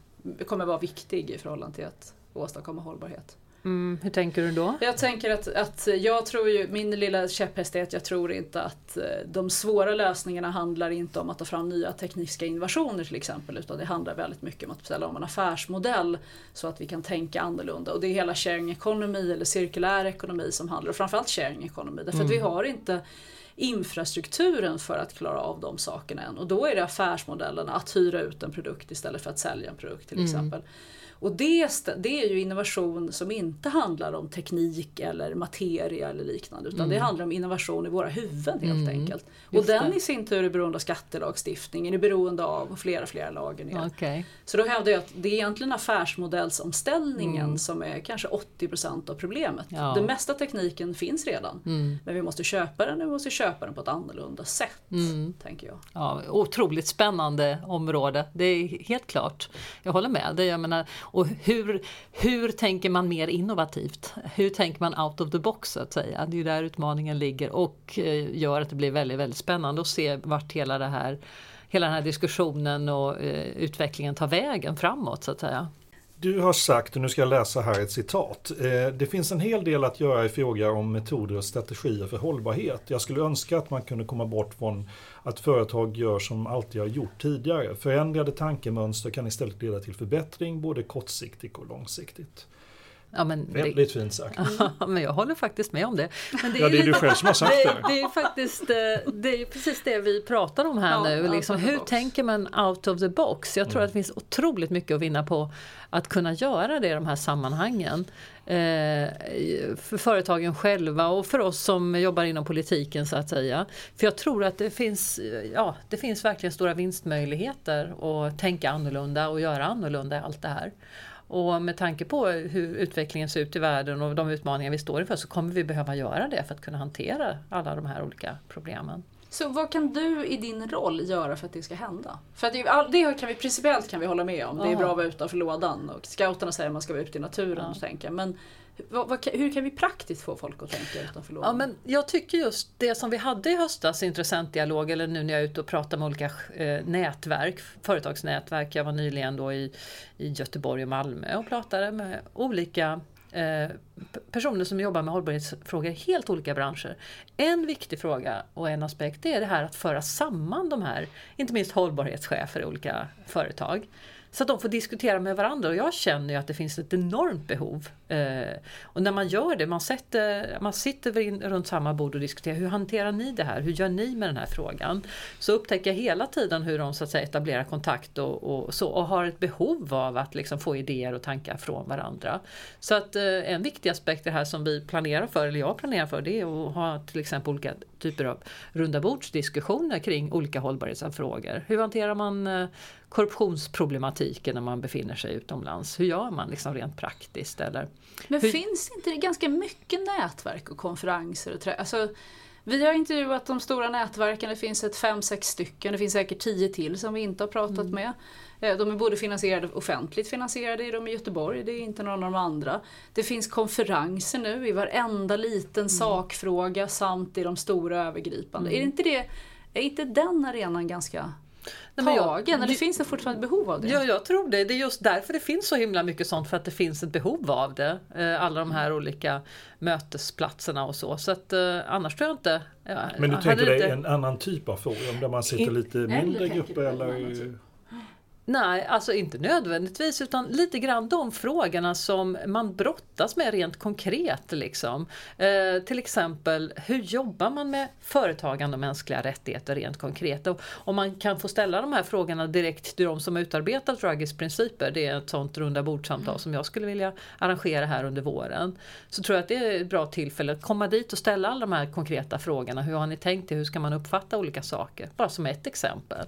kommer vara viktig i förhållande till att åstadkomma hållbarhet. Mm, hur tänker du då? Jag tänker att, att jag tror ju, min lilla käpphäst är att jag tror inte att eh, de svåra lösningarna handlar inte om att ta fram nya tekniska innovationer till exempel utan det handlar väldigt mycket om att ställa om en affärsmodell så att vi kan tänka annorlunda och det är hela sharing economy eller cirkulär ekonomi som handlar och framförallt sharing economy därför mm. att vi har inte infrastrukturen för att klara av de sakerna än. Och då är det affärsmodellen att hyra ut en produkt istället för att sälja en produkt till mm. Och det, det är ju innovation som inte handlar om teknik eller materia eller liknande utan mm. det handlar om innovation i våra huvuden helt mm. enkelt. Och den i sin tur är beroende av skattelagstiftningen, är beroende av flera flera lager Okay. Så då hävdar jag att det är egentligen affärsmodellsomställningen mm. som är kanske 80% av problemet. Ja. Den mesta tekniken finns redan mm. men vi måste köpa den och vi måste köpa den på ett annorlunda sätt. Mm. tänker jag. Ja, otroligt spännande område, det är helt klart. Jag håller med dig. Jag menar, och hur, hur tänker man mer innovativt? Hur tänker man out of the box så att säga? Det är där utmaningen ligger och eh, gör att det blir väldigt, väldigt spännande att se vart hela det här hela den här diskussionen och eh, utvecklingen tar vägen framåt så att säga. Du har sagt, och nu ska jag läsa här ett citat. Eh, det finns en hel del att göra i fråga om metoder och strategier för hållbarhet. Jag skulle önska att man kunde komma bort från att företag gör som alltid har gjort tidigare. Förändrade tankemönster kan istället leda till förbättring både kortsiktigt och långsiktigt. Ja, men Väldigt det, fint sagt. Ja, men jag håller faktiskt med om det. Men det är ja, det är du själv som har sagt det. Det, det är faktiskt eh, det är precis det vi pratar om här ja, nu. Liksom, hur box. tänker man out of the box? Jag tror mm. att det finns otroligt mycket att vinna på att kunna göra det i de här sammanhangen. Eh, för företagen själva och för oss som jobbar inom politiken så att säga. För jag tror att det finns, ja, det finns verkligen stora vinstmöjligheter att tänka annorlunda och göra annorlunda i allt det här. Och med tanke på hur utvecklingen ser ut i världen och de utmaningar vi står inför så kommer vi behöva göra det för att kunna hantera alla de här olika problemen. Så vad kan du i din roll göra för att det ska hända? För att det, kan vi principiellt kan vi hålla med om. Det är Ja. bra att vara utanför lådan och scouterna säger att man ska vara ute i naturen och tänka. Men vad, vad, hur kan vi praktiskt få folk att tänka utanför lådan? Ja, men jag tycker just det som vi hade i höstas, intressentdialog, eller nu när jag är ute och pratar med olika eh, nätverk, företagsnätverk. Jag var nyligen då i, i Göteborg och Malmö och pratade med olika eh, personer som jobbar med hållbarhetsfrågor i helt olika branscher. En viktig fråga och en aspekt är det här att föra samman de här, inte minst hållbarhetschefer i olika företag. Så att de får diskutera med varandra och jag känner ju att det finns ett enormt behov. Eh, och när man gör det, man, sätter, man sitter runt samma bord och diskuterar hur hanterar ni det här? Hur gör ni med den här frågan? Så upptäcker jag hela tiden hur de så att säga, etablerar kontakt och, och, så, och har ett behov av att liksom få idéer och tankar från varandra. Så att eh, en viktig aspekt i det här som vi planerar för, eller jag planerar för, det är att ha till exempel olika typer av runda bordsdiskussioner kring olika hållbarhetsfrågor. Hur hanterar man eh, korruptionsproblematiken när man befinner sig utomlands? Hur gör man liksom rent praktiskt? Eller? Men Hur- finns inte det ganska mycket nätverk och konferenser? Och trä- alltså, vi har intervjuat de stora nätverken, det finns ett fem, sex stycken, det finns säkert tio till som vi inte har pratat Mm. med. Eh, De är både finansierade, offentligt finansierade, de i Göteborg, det är inte någon av de andra. Det finns konferenser nu i varenda liten Mm. sakfråga samt i de stora övergripande. Är det inte det, är inte den arenan ganska Nej, men jag- tagen? Eller det- finns det fortfarande behov av det? Ja, jag tror det. Det är just därför det finns så himla mycket sånt, för att det finns ett behov av det. Eh, Alla de här olika mötesplatserna och så. Så att eh, annars tror jag inte... ja, Men du tänker dig inte- en annan typ av forum där man sitter lite mindre grupper eller? Nej, alltså inte nödvändigtvis utan lite grann de frågorna som man brottas med rent konkret. Liksom. Eh, till exempel, hur jobbar man med företagande och mänskliga rättigheter rent konkret? Och om man kan få ställa de här frågorna direkt till de som utarbetat Ruggys principer, det är ett sånt runda bordsamtal som jag skulle vilja arrangera här under våren. Så tror jag att det är ett bra tillfälle att komma dit och ställa alla de här konkreta frågorna. Hur har ni tänkt er? Hur ska man uppfatta olika saker? Bara som ett exempel.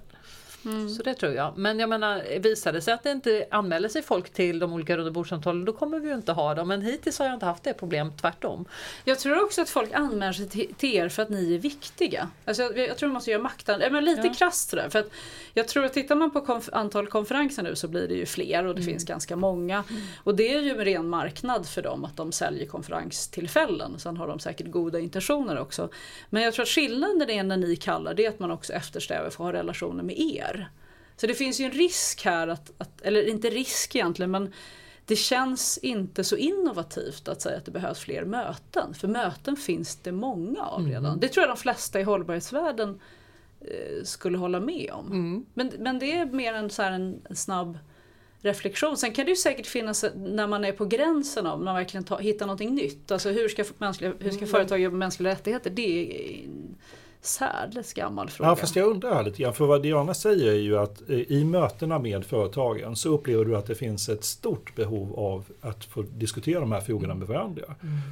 Så det tror jag. Men jag menar, visar det sig att det inte anmäler sig folk till de olika rundabordssamtalen, då kommer vi ju inte ha dem. Men hittills har jag inte haft det problemet, tvärtom. Jag tror också att folk anmäler sig till, er för att ni är viktiga. Alltså, jag, jag tror man måste göra maktan, ja, men lite Ja. krasst sådär. För att jag tror att tittar man på konf- antal konferenser nu så blir det ju fler och det finns ganska många. Och det är ju en ren marknad för dem att de säljer konferenstillfällen. Sen har de säkert goda intentioner också. Men jag tror att skillnaden är när ni kallar det att man också eftersträvar för att ha relationer med er. Så det finns ju en risk här att, att eller inte risk egentligen men det känns inte så innovativt att säga att det behövs fler möten. För möten finns det många av redan. Det tror jag de flesta i hållbarhetsvärlden eh, skulle hålla med om. Men, men det är mer en, så en, en snabb reflektion. Sen kan det ju säkert finnas när man är på gränsen av, man verkligen ta, hittar någonting nytt. Alltså hur ska, mänskliga, hur ska företag jobba med mänskliga rättigheter? Det är särdeles gammal fråga. Ja, fast jag undrar här lite grann, för vad Diana säger är ju att eh, i mötena med företagen så upplever du att det finns ett stort behov av att få diskutera de här frågorna med varandra.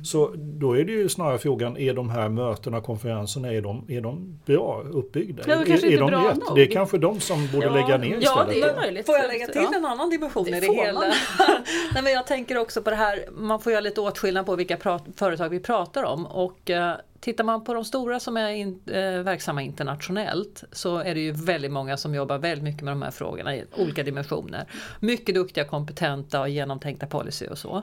Så då är det ju snarare frågan, är de här mötena, konferenserna, är de, är de bra uppbyggda? Ja, det är, inte är de bra rätt? Det är kanske de som borde lägga ner istället. Ja, det är möjligt. Får jag lägga till Ja. en annan dimension Det i det hela? Nej, men jag tänker också på det här, man får göra lite åtskillnad på vilka företag vi pratar om. Och, eh, Tittar man på de stora som är in, eh, verksamma internationellt så är det ju väldigt många som jobbar väldigt mycket med de här frågorna i olika dimensioner. Mycket duktiga, kompetenta och genomtänkta policy och så.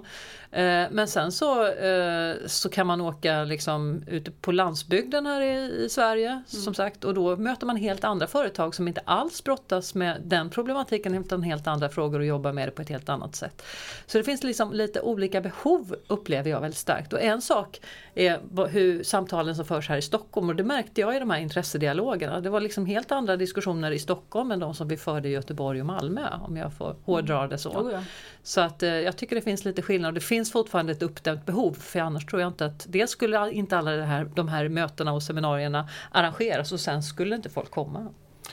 Eh, men sen så, eh, så kan man åka liksom ute på landsbygden här i, i Sverige som sagt och då möter man helt andra företag som inte alls brottas med den problematiken utan helt andra frågor och jobbar med det på ett helt annat sätt. Så det finns liksom lite olika behov upplever jag väldigt starkt och en sak är hur samtalen som förs här i Stockholm och det märkte jag i de här intressedialogerna. Det var liksom helt andra diskussioner i Stockholm än de som vi förde i Göteborg och Malmö om jag får hårdra det så. Ja. Så att eh, jag tycker det finns lite skillnad. Det finns fortfarande ett uppdämt behov för annars tror jag inte att dels skulle inte alla det här, de här mötena och seminarierna arrangeras och sen skulle inte folk komma.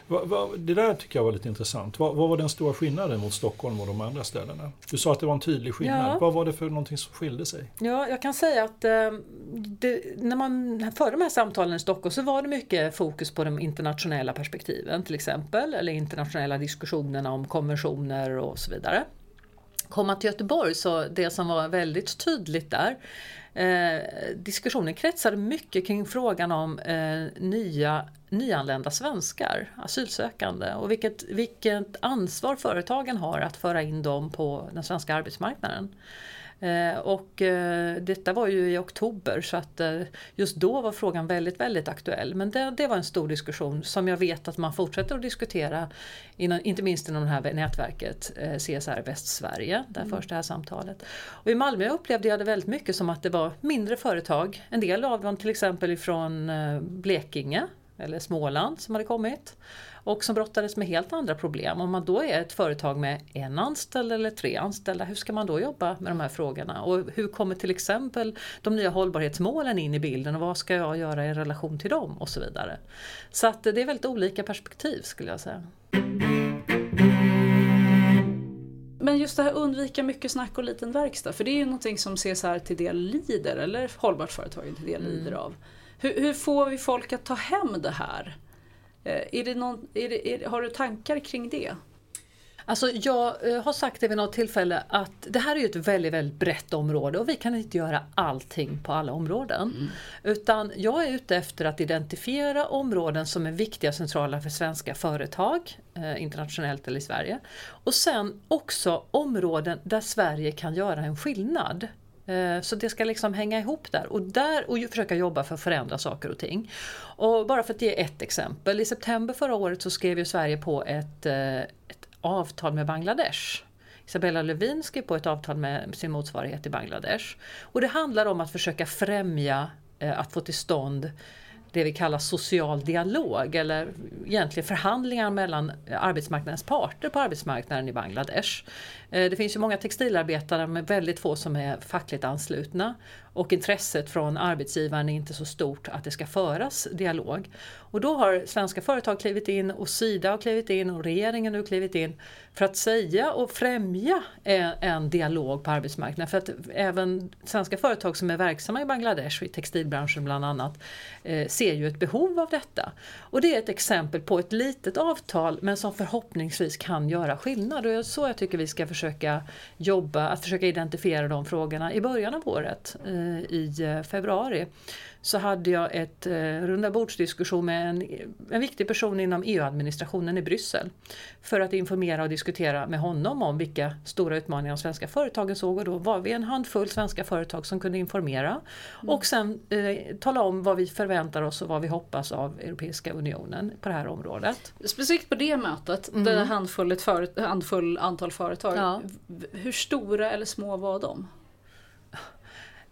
Va, va, det där tycker jag var lite intressant. Vad, vad var den stora skillnaden mot Stockholm och de andra ställena? Du sa att det var en tydlig skillnad. Ja. Vad var det för någonting som skilde sig? Ja, jag kan säga att eh, det, när man förde de här samtalen i Stockholm så var det mycket fokus på de internationella perspektiven till exempel, eller internationella diskussionerna om konventioner och så vidare. Kom man till Göteborg så det som var väldigt tydligt där eh, diskussionen kretsade mycket kring frågan om eh, nya nyanlända svenskar, asylsökande och vilket, vilket ansvar företagen har att föra in dem på den svenska arbetsmarknaden. Eh, och eh, detta var ju i oktober så att eh, just då var frågan väldigt, väldigt aktuell. Men det, det var en stor diskussion som jag vet att man fortsätter att diskutera, inom, inte minst inom det här nätverket CSR Västsverige, där mm. förs det här samtalet. Och I Malmö upplevde jag det väldigt mycket som att det var mindre företag, en del av dem till exempel ifrån Blekinge eller Småland som hade kommit och som brottades med helt andra problem. Om man då är ett företag med en anställd eller tre anställda, hur ska man då jobba med de här frågorna? Och hur kommer till exempel de nya hållbarhetsmålen in i bilden och vad ska jag göra i relation till dem och så vidare. Så att det är väldigt olika perspektiv skulle jag säga. Men just det här undvika mycket snack och liten verkstad, för det är ju någonting som CSR till del lider, eller hållbart företagen till del lider mm. av. Hur, hur, får vi folk att ta hem det här? Eh, är det någon, är det, är, har du tankar kring det? Alltså jag eh, har sagt det vid något tillfälle att det här är ju ett väldigt, väldigt brett område och vi kan inte göra allting på alla områden. Mm. Utan jag är ute efter att identifiera områden som är viktiga och centrala för svenska företag, eh, internationellt eller i Sverige. Och sen också områden där Sverige kan göra en skillnad. Eh, så det ska liksom hänga ihop där och där och försöka jobba för att förändra saker och ting. Och bara för att ge ett exempel. I september förra året så skrev ju Sverige på ett, eh, ett avtal med Bangladesh. Isabella Lövin skrev på ett avtal med sin motsvarighet i Bangladesh. Och det handlar om att försöka främja eh, att få till stånd det vi kallar social dialog eller egentligen förhandlingar mellan arbetsmarknadens parter på arbetsmarknaden i Bangladesh. Eh, det finns ju många textilarbetare men väldigt få som är fackligt anslutna och intresset från arbetsgivaren är inte så stort att det ska föras dialog. Och då har svenska företag klivit in och Sida har klivit in och regeringen har klivit in för att säga och främja eh, en, dialog på arbetsmarknaden. För att även svenska företag som är verksamma i Bangladesh, i textilbranschen bland annat, eh, ser ju ett behov av detta. Och det är ett exempel på ett litet avtal men som förhoppningsvis kan göra skillnad. Och det är så jag tycker vi ska försöka försöka jobba, att försöka identifiera de frågorna i början av året, eh, i eh, februari så hade jag ett eh, rundabordsdiskussion med en, en viktig person inom EU-administrationen i Bryssel. För att informera och diskutera med honom om vilka stora utmaningar de svenska företagen såg och då var vi en handfull svenska företag som kunde informera mm. och sen eh, tala om vad vi förväntar oss och vad vi hoppas av Europeiska Unionen på det här området. Specifikt på det mötet, mm. det handfull, för, handfull antal företag, ja. hur stora eller små var de?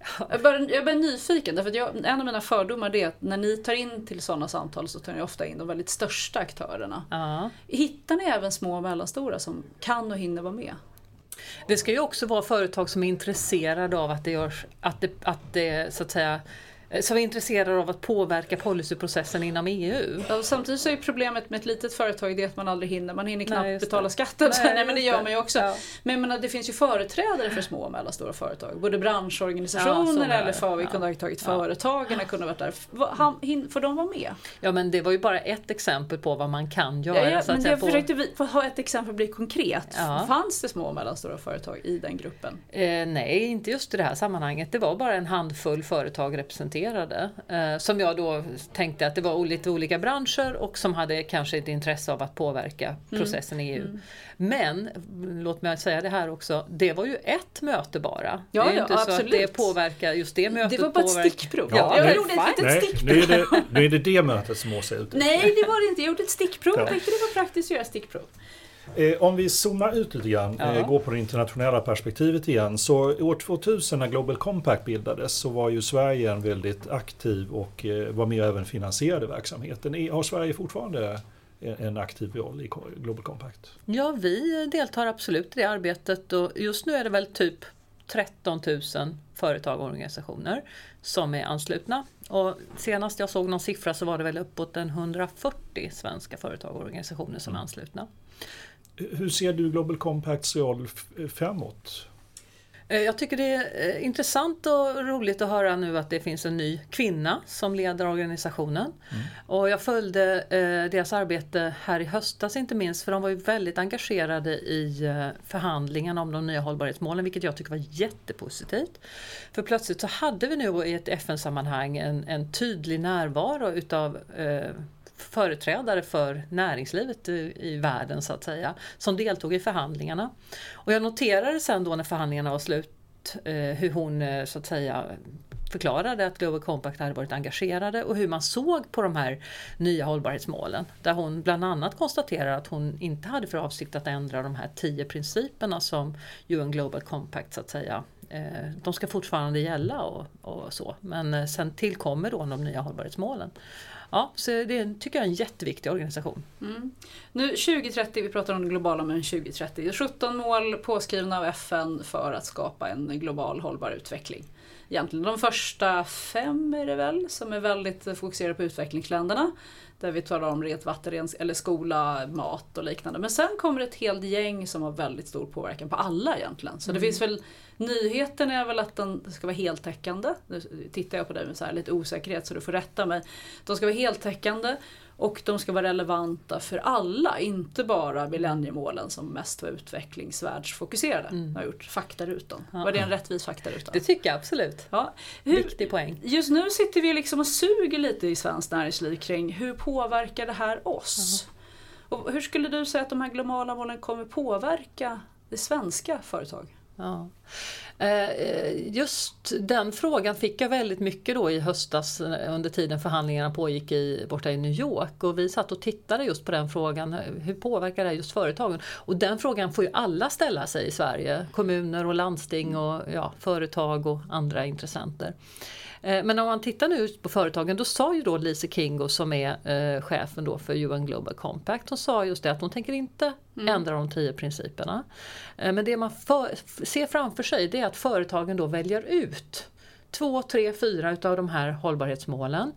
Jag är, bara, jag är bara nyfiken, därför att jag, en av mina fördomar är att när ni tar in till sådana samtal så tar ni ofta in de väldigt största aktörerna. Ja. Hittar ni även små och mellanstora som kan och hinner vara med? Det ska ju också vara företag som är intresserade av att det görs, att det, att det så att säga som är intresserade av att påverka policyprocessen inom EU. Ja, samtidigt så är problemet med ett litet företag det att man aldrig hinner, man hinner knappt Nej, betala skatten. Nej, Nej men det gör man ju också. Ja. Men menar, det finns ju företrädare för små och mellanstora företag. Både branschorganisationer ja, eller för vi kunde ha tagit ja. företagen kunde varit där. Får de vara med? Ja men det var ju bara ett exempel på vad man kan göra. Ja, men jag på... försökte ha ett exempel bli konkret. Fanns det små och mellanstora företag i den gruppen? Eh, nej, inte just i det här sammanhanget. Det var bara en handfull företag representerade rekryterade. Eh, som jag då tänkte att det var lite olika branscher och som hade kanske ett intresse av att påverka mm. processen mm. i EU. Mm. Men, låt mig säga det här också, det var ju ett möte bara. Ja, det är ja, inte absolut. så att det påverkar just det mötet. Det var bara ett stickprov. Ja, jag gjorde ett litet stickprov. Nu är, det, nu är det det mötet som Åsa är ute Nej, det var det inte. Jag gjorde ett stickprov. Jag tyckte det var praktiskt att göra stickprov. Eh, om vi zoomar ut lite grann, ja. eh, går på det internationella perspektivet igen. Så år 2000 när Global Compact bildades så var ju Sverige en väldigt aktiv och eh, var med och även finansierade verksamheten. Har Sverige fortfarande en aktiv roll i Global Compact? Ja, vi deltar absolut i det arbetet och just nu är det väl typ 13 000 företag och organisationer som är anslutna. Och senast jag såg någon siffra så var det väl uppåt en 140 svenska företag och organisationer som är anslutna. Hur ser du Global Compacts roll framåt? Eh, jag tycker det är eh, intressant och roligt att höra nu att det finns en ny kvinna som leder organisationen. Mm. Och jag följde eh, deras arbete här i höstas inte minst för de var ju väldigt engagerade i eh, förhandlingarna om de nya hållbarhetsmålen vilket jag tycker var jättepositivt. För plötsligt så hade vi nu i ett FN-sammanhang en, en tydlig närvaro utav eh, företrädare för näringslivet i, i världen så att säga, som deltog i förhandlingarna. Och jag noterade sen då när förhandlingarna var slut eh, hur hon eh, så att säga förklarade att Global Compact hade varit engagerade och hur man såg på de här nya hållbarhetsmålen. Där hon bland annat konstaterar att hon inte hade för avsikt att ändra de här tio principerna som UN Global Compact så att säga eh, de ska fortfarande gälla och, och, så. Men eh, sen tillkommer då de nya hållbarhetsmålen. Ja, så det tycker jag är en jätteviktig organisation. Mm. Nu 2030, vi pratar om det globala men 2030. 17 mål påskrivna av FN för att skapa en global hållbar utveckling. Egentligen de första fem är det väl som är väldigt fokuserade på utvecklingsländerna. Där vi talar om rent vatten, eller skola, mat och liknande. Men sen kommer ett helt gäng som har väldigt stor påverkan på alla egentligen. Så mm. det finns väl Nyheten är väl att den ska vara heltäckande. Nu tittar jag på dig med så lite osäkerhet så du får rätta mig. De ska vara heltäckande och de ska vara relevanta för alla, inte bara millenniemålen som mest var utvecklingsvärldsfokuserade. Mm. har gjort faktarutan. Ja. Var det en rättvis faktaruta? Det tycker jag absolut. Ja. Hur, Viktig poäng. Just nu sitter vi liksom och suger lite i svenskt näringsliv kring hur påverkar det här oss? Mm. Och hur skulle du säga att de här globala målen kommer påverka det svenska företag? Ja. Eh, eh, just den frågan fick jag väldigt mycket då i höstas eh, under tiden förhandlingarna pågick i, borta i New York och vi satt och tittade just på den frågan. Hur påverkar det just företagen? Och den frågan får ju alla ställa sig i Sverige. Kommuner och landsting och ja, företag och andra intressenter. Eh, men om man tittar nu på företagen, då sa ju då Lise Kingo som är eh, chefen då för UN Global Compact, hon sa just det att hon tänker inte mm. ändra de tio principerna. Eh, men det man för, ser framför sig det är att företagen då väljer ut två, tre, fyra utav de här hållbarhetsmålen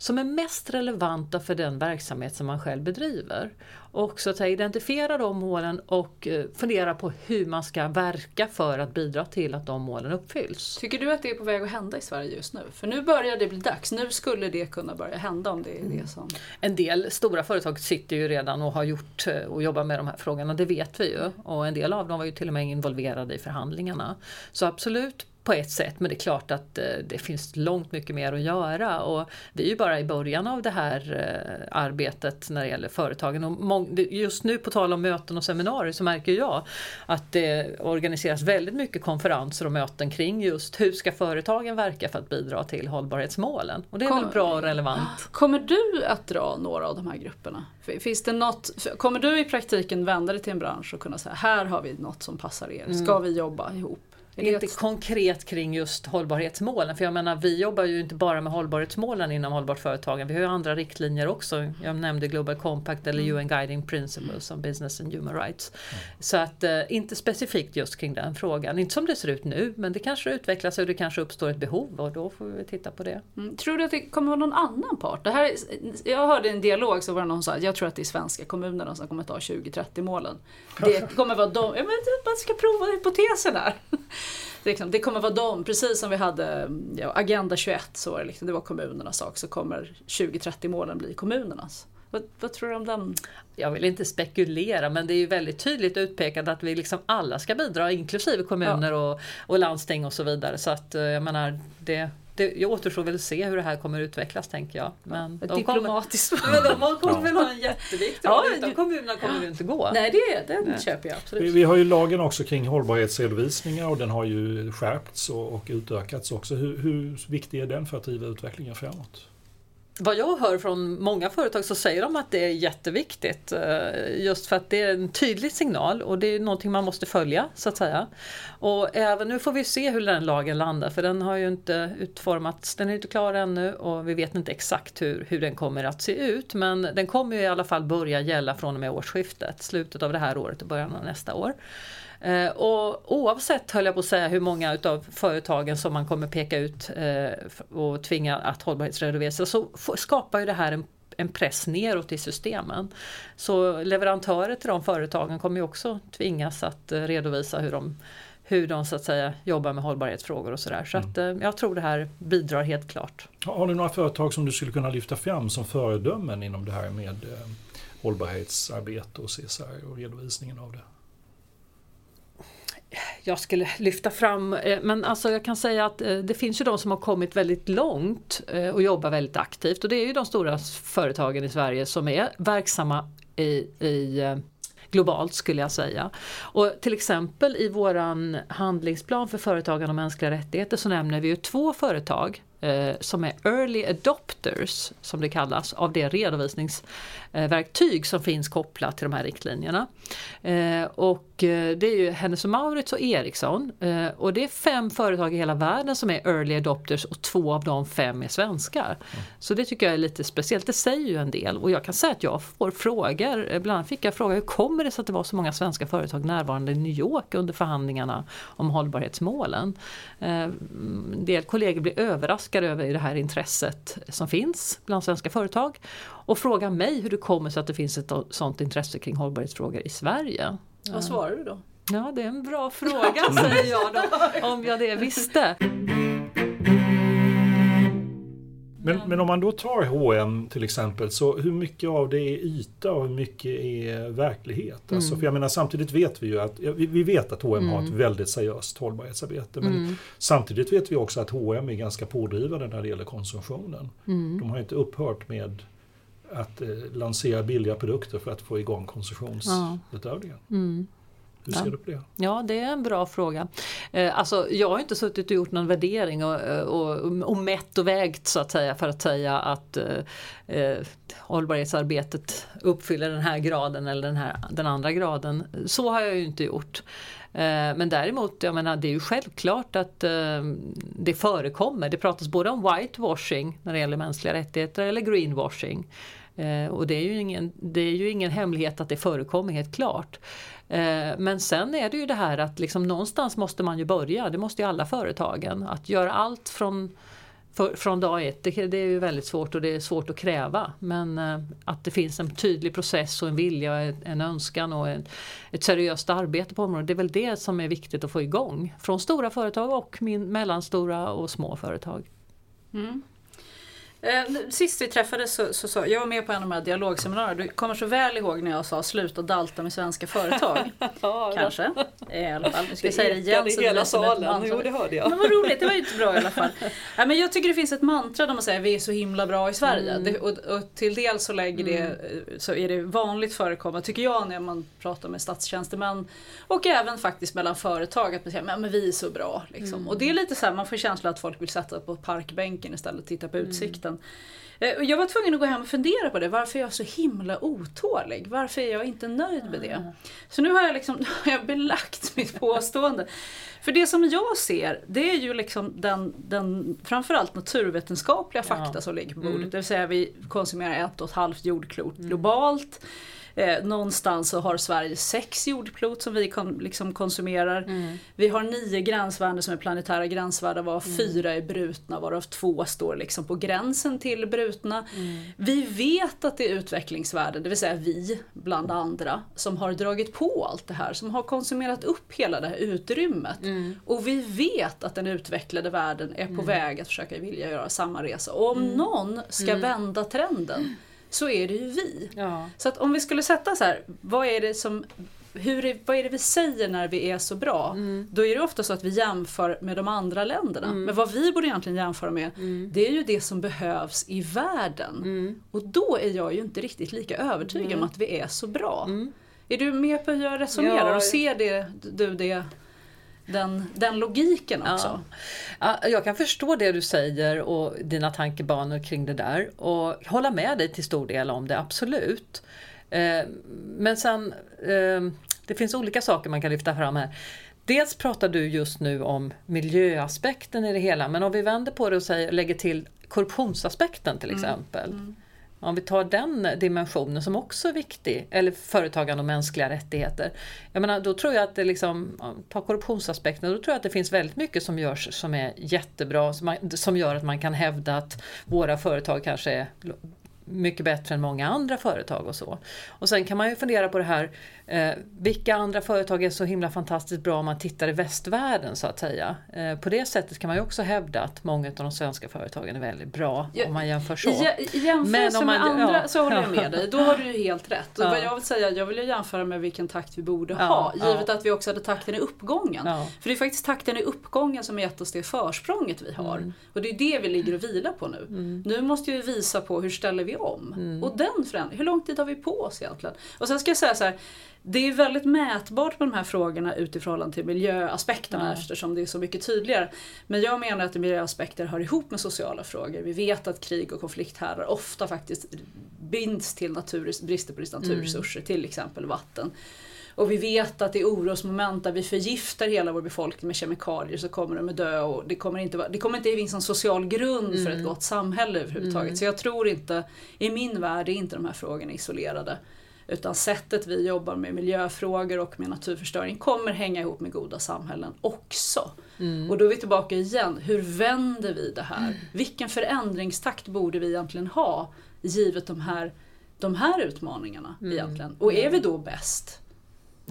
som är mest relevanta för den verksamhet som man själv bedriver. Och så att identifiera de målen och eh, fundera på hur man ska verka för att bidra till att de målen uppfylls. Tycker du att det är på väg att hända i Sverige just nu? För nu börjar det bli dags, nu skulle det kunna börja hända om det är det mm. som... En del stora företag sitter ju redan och har gjort eh, och jobbar med de här frågorna, det vet vi ju. Och en del av dem var ju till och med involverade i förhandlingarna. Så absolut, på ett sätt men det är klart att eh, det finns långt mycket mer att göra och vi är ju bara i början av det här eh, arbetet när det gäller företagen. Och just nu på tal om möten och seminarier så märker jag att det organiseras väldigt mycket konferenser och möten kring just hur ska företagen verka för att bidra till hållbarhetsmålen. Och det är Kom, väl bra och relevant. Kommer du att dra några av de här grupperna? Finns det något, kommer du i praktiken vända dig till en bransch och kunna säga här har vi något som passar er, ska mm. vi jobba ihop? Inte konkret kring just hållbarhetsmålen, för jag menar vi jobbar ju inte bara med hållbarhetsmålen inom hållbart företagande, vi har ju andra riktlinjer också. Jag nämnde Global Compact eller mm. UN Guiding Principles on Business and Human Rights. Mm. Så att eh, inte specifikt just kring den frågan, inte som det ser ut nu, men det kanske utvecklas och det kanske uppstår ett behov och då får vi titta på det. Mm. Tror du att det kommer vara någon annan part? Det här, jag hörde en dialog så var det någon som sa jag tror att det är svenska kommunerna som kommer ta 2030 målen. Det kommer vara de, ja, men man ska prova hypotesen här. Det, liksom, det kommer vara de, precis som vi hade ja, Agenda 21, så liksom, det var kommunernas sak, så kommer 2030-målen bli kommunernas. Vad, vad, tror du om den? Jag vill inte spekulera men det är ju väldigt tydligt utpekat att vi liksom alla ska bidra inklusive kommuner ja. och, och landsting och så vidare. Så att eh, jag menar det, det återstår väl att se hur det här kommer utvecklas tänker jag. Men de Diplomatiskt. Kommer, de kommer väl ha en jätteviktig roll. Ja, Utan kommunerna kommer det inte gå. Nej, det, den Nej. köper jag absolut. Vi, vi, har ju lagen också kring hållbarhetsredovisningar och den har ju skärpts och, och utökats också. Hur, hur viktig är den för att driva utvecklingen framåt? Vad jag hör från många företag så säger de att det är jätteviktigt. Eh, just för att det är en tydlig signal och det är någonting man måste följa så att säga. Och även nu får vi se hur den lagen landar för den har ju inte utformats, den är inte klar ännu och vi vet inte exakt hur, hur den kommer att se ut. Men den kommer i alla fall börja gälla från och med årsskiftet, slutet av det här året och början av nästa år. Eh, och oavsett höll jag på att säga hur många utav företagen som man kommer peka ut eh, och tvinga att hållbarhetsredovisa så skapar ju det här en en press neråt i systemen. Så leverantörer till de företagen kommer ju också tvingas att eh, redovisa hur de hur de så att säga jobbar med hållbarhetsfrågor och sådär. Så att eh, jag tror det här bidrar helt klart. Har du några företag som du skulle kunna lyfta fram som föredömen inom det här med hållbarhetsarbete och CSR och redovisningen av det? Jag skulle lyfta fram, eh, men alltså jag kan säga att eh, det finns ju de som har kommit väldigt långt eh, och jobbar väldigt aktivt och det är ju de stora företagen i Sverige som är verksamma i, i globalt skulle jag säga. Och till exempel i våran handlingsplan för företagande och mänskliga rättigheter så nämner vi ju två företag eh, som är early adopters som det kallas av det redovisnings redovisningsverktyg som finns kopplat till de här riktlinjerna. Eh, och eh, det är ju Hennes och Mauritz och Ericsson eh, och det är fem företag i hela världen som är early adopters och två av de fem är svenskar. Mm. Så det tycker jag är lite speciellt, det säger ju en del och jag kan säga att jag får frågor, eh, bland annat fick jag fråga hur kommer det sig att det var så många svenska företag närvarande i New York under förhandlingarna om hållbarhetsmålen. Eh, en del kollegor blir överraskade över det här intresset som finns bland svenska företag och frågar mig hur det kommer sig att det finns ett sådant intresse kring hållbarhetsfrågor i Sverige. Vad svarar du då? Ja, det är en bra fråga säger jag då, om jag det visste. Men, men om man då tar H&M till exempel, så hur mycket av det är yta och hur mycket är verklighet? Mm. Alltså, för jag menar, samtidigt vet vi ju att, vi, vi vet att H&M mm. har ett väldigt seriöst hållbarhetsarbete. Men mm. samtidigt vet vi också att H&M är ganska pådrivande när det gäller konsumtionen. Mm. De har inte upphört med att eh, lansera billiga produkter för att få igång konsumtionsutövningen. Ja. Mm. Hur ser du på det? Ja, det är en bra fråga. Eh, alltså, jag har inte suttit och gjort någon värdering och, och, och mätt och vägt så att säga för att säga att eh, eh, hållbarhetsarbetet uppfyller den här graden eller den, här, den andra graden. Så har jag ju inte gjort. Eh, men däremot, jag menar, det är ju självklart att eh, det förekommer. Det pratas både om whitewashing när det gäller mänskliga rättigheter eller greenwashing. Eh, och det är, ju ingen, det är ju ingen hemlighet att det förekommer helt klart. Men sen är det ju det här att liksom någonstans måste man ju börja, det måste ju alla företagen. Att göra allt från, för, från dag ett, det, det, är ju väldigt svårt och det är svårt att kräva. Men eh, att det finns en tydlig process och en vilja, en önskan och en, ett seriöst arbete på området. Det är väl det som är viktigt att få igång. Från stora företag och min, mellanstora och små företag. Mm. Eh, sist vi träffades så, så, så jag var med på en av de här dialogseminarierna. Du kommer så väl ihåg när jag sa sluta dalta med svenska företag. ja, Kanske. I alla fall. Nu ska jag säga det igen. Det hela salen. Jo, det hörde jag. Men vad roligt, det var ju inte bra i alla fall. ja, men jag tycker det finns ett mantra där man säger vi är så himla bra i Sverige. Mm. Det, och, och, till del så, lägger det, mm. så är det vanligt förekommande, tycker jag, när man pratar med statstjänstemän och även faktiskt mellan företag att man säger att vi är så bra. Liksom. Mm. Och det är lite så här, man får känslan att folk vill sätta på parkbänken istället och titta på mm. utsikten liten. Eh, jag var tvungen att gå hem och fundera på det, varför är jag så himla otålig? Varför är jag inte nöjd med det? Ah. Så nu har jag, liksom, har jag belagt mitt påstående. För det som jag ser, det är ju liksom den, den framförallt naturvetenskapliga fakta ja. som ligger på bordet. Mm. Det vill säga vi konsumerar ett och ett halvt jordklot mm. globalt. Eh, någonstans så har Sverige sex jordklot som vi kon, liksom konsumerar. Mm. Vi har nio gränsvärden som är planetära gränsvärden varav mm. fyra är brutna varav två står liksom på gränsen till brutna. Mm. Vi vet att det är utvecklingsvärden, det vill säga vi bland andra, som har dragit på allt det här, som har konsumerat upp hela det här utrymmet. Mm. Och vi vet att den utvecklade världen är på mm. väg att försöka vilja göra samma resa. Och om mm. någon ska vända trenden så är det ju vi. Ja. Så att om vi skulle sätta så här, vad är det som hur är, vad är det vi säger när vi är så bra? Mm. Då är det ofta så att vi jämför med de andra länderna. Mm. Men vad vi borde egentligen jämföra med mm. det är ju det som behövs i världen. Mm. Och då är jag ju inte riktigt lika övertygad om att vi är så bra. Mm. Är du med på hur jag resonerar ja. och ser det, du det den, den logiken också. Ja. Jag kan förstå det du säger och dina tankebanor kring det där och hålla med dig till stor del om det, absolut. Eh, men sen, eh, det finns olika saker man kan lyfta fram här. Dels pratar du just nu om miljöaspekten i det hela, men om vi vänder på det och säger, lägger till korruptionsaspekten till mm. exempel. Mm. Mm. Om vi tar den dimensionen som också är viktig, eller företagande och mänskliga rättigheter. Jag menar, då tror jag att det liksom, ta korruptionsaspekten, då tror jag att det finns väldigt mycket som görs som är jättebra, som, man, som gör att man kan hävda att våra företag kanske är mycket bättre än många andra företag och så. Och sen kan man ju fundera på det här, eh, vilka andra företag är så himla fantastiskt bra om man tittar i västvärlden så att säga. Eh, på det sättet kan man ju också hävda att många av de svenska företagen är väldigt bra Ja, om man jämför så. I, I jämförelse om man- med andra ja. så håller jag med dig. Då har du ju helt rätt. Och Ja. vad jag vill säga, jag vill ju jämföra med vilken takt vi borde ha. Givet att vi också hade takten i uppgången. För det är faktiskt takten i uppgången som har gett oss det försprånget vi har. Mm. Och det är det vi ligger och vilar på nu. Nu måste vi visa på hur ställer vi om. Mm. Och den förändringen, hur lång tid har vi på oss egentligen? Och sen ska jag säga så här. Det är väldigt mätbart med de här frågorna utifrån till miljöaspekterna Ja. eftersom det är så mycket tydligare. Men jag menar att miljöaspekter hör ihop med sociala frågor. Vi vet att krig och konflikthärdar ofta faktiskt binds till natur, brister på naturresurser, till exempel vatten. Och vi vet att i orosmoment där vi förgiftar hela vår befolkning med kemikalier så kommer de att dö och det kommer inte, det kommer inte finnas en social grund för ett gott samhälle överhuvudtaget. Så jag tror inte, i min värld är inte de här frågorna isolerade. Utan sättet vi jobbar med miljöfrågor och med naturförstöring kommer hänga ihop med goda samhällen också. Och då är vi tillbaka igen, hur vänder vi det här? Vilken förändringstakt borde vi egentligen ha givet de här, de här utmaningarna egentligen? Och är vi då bäst?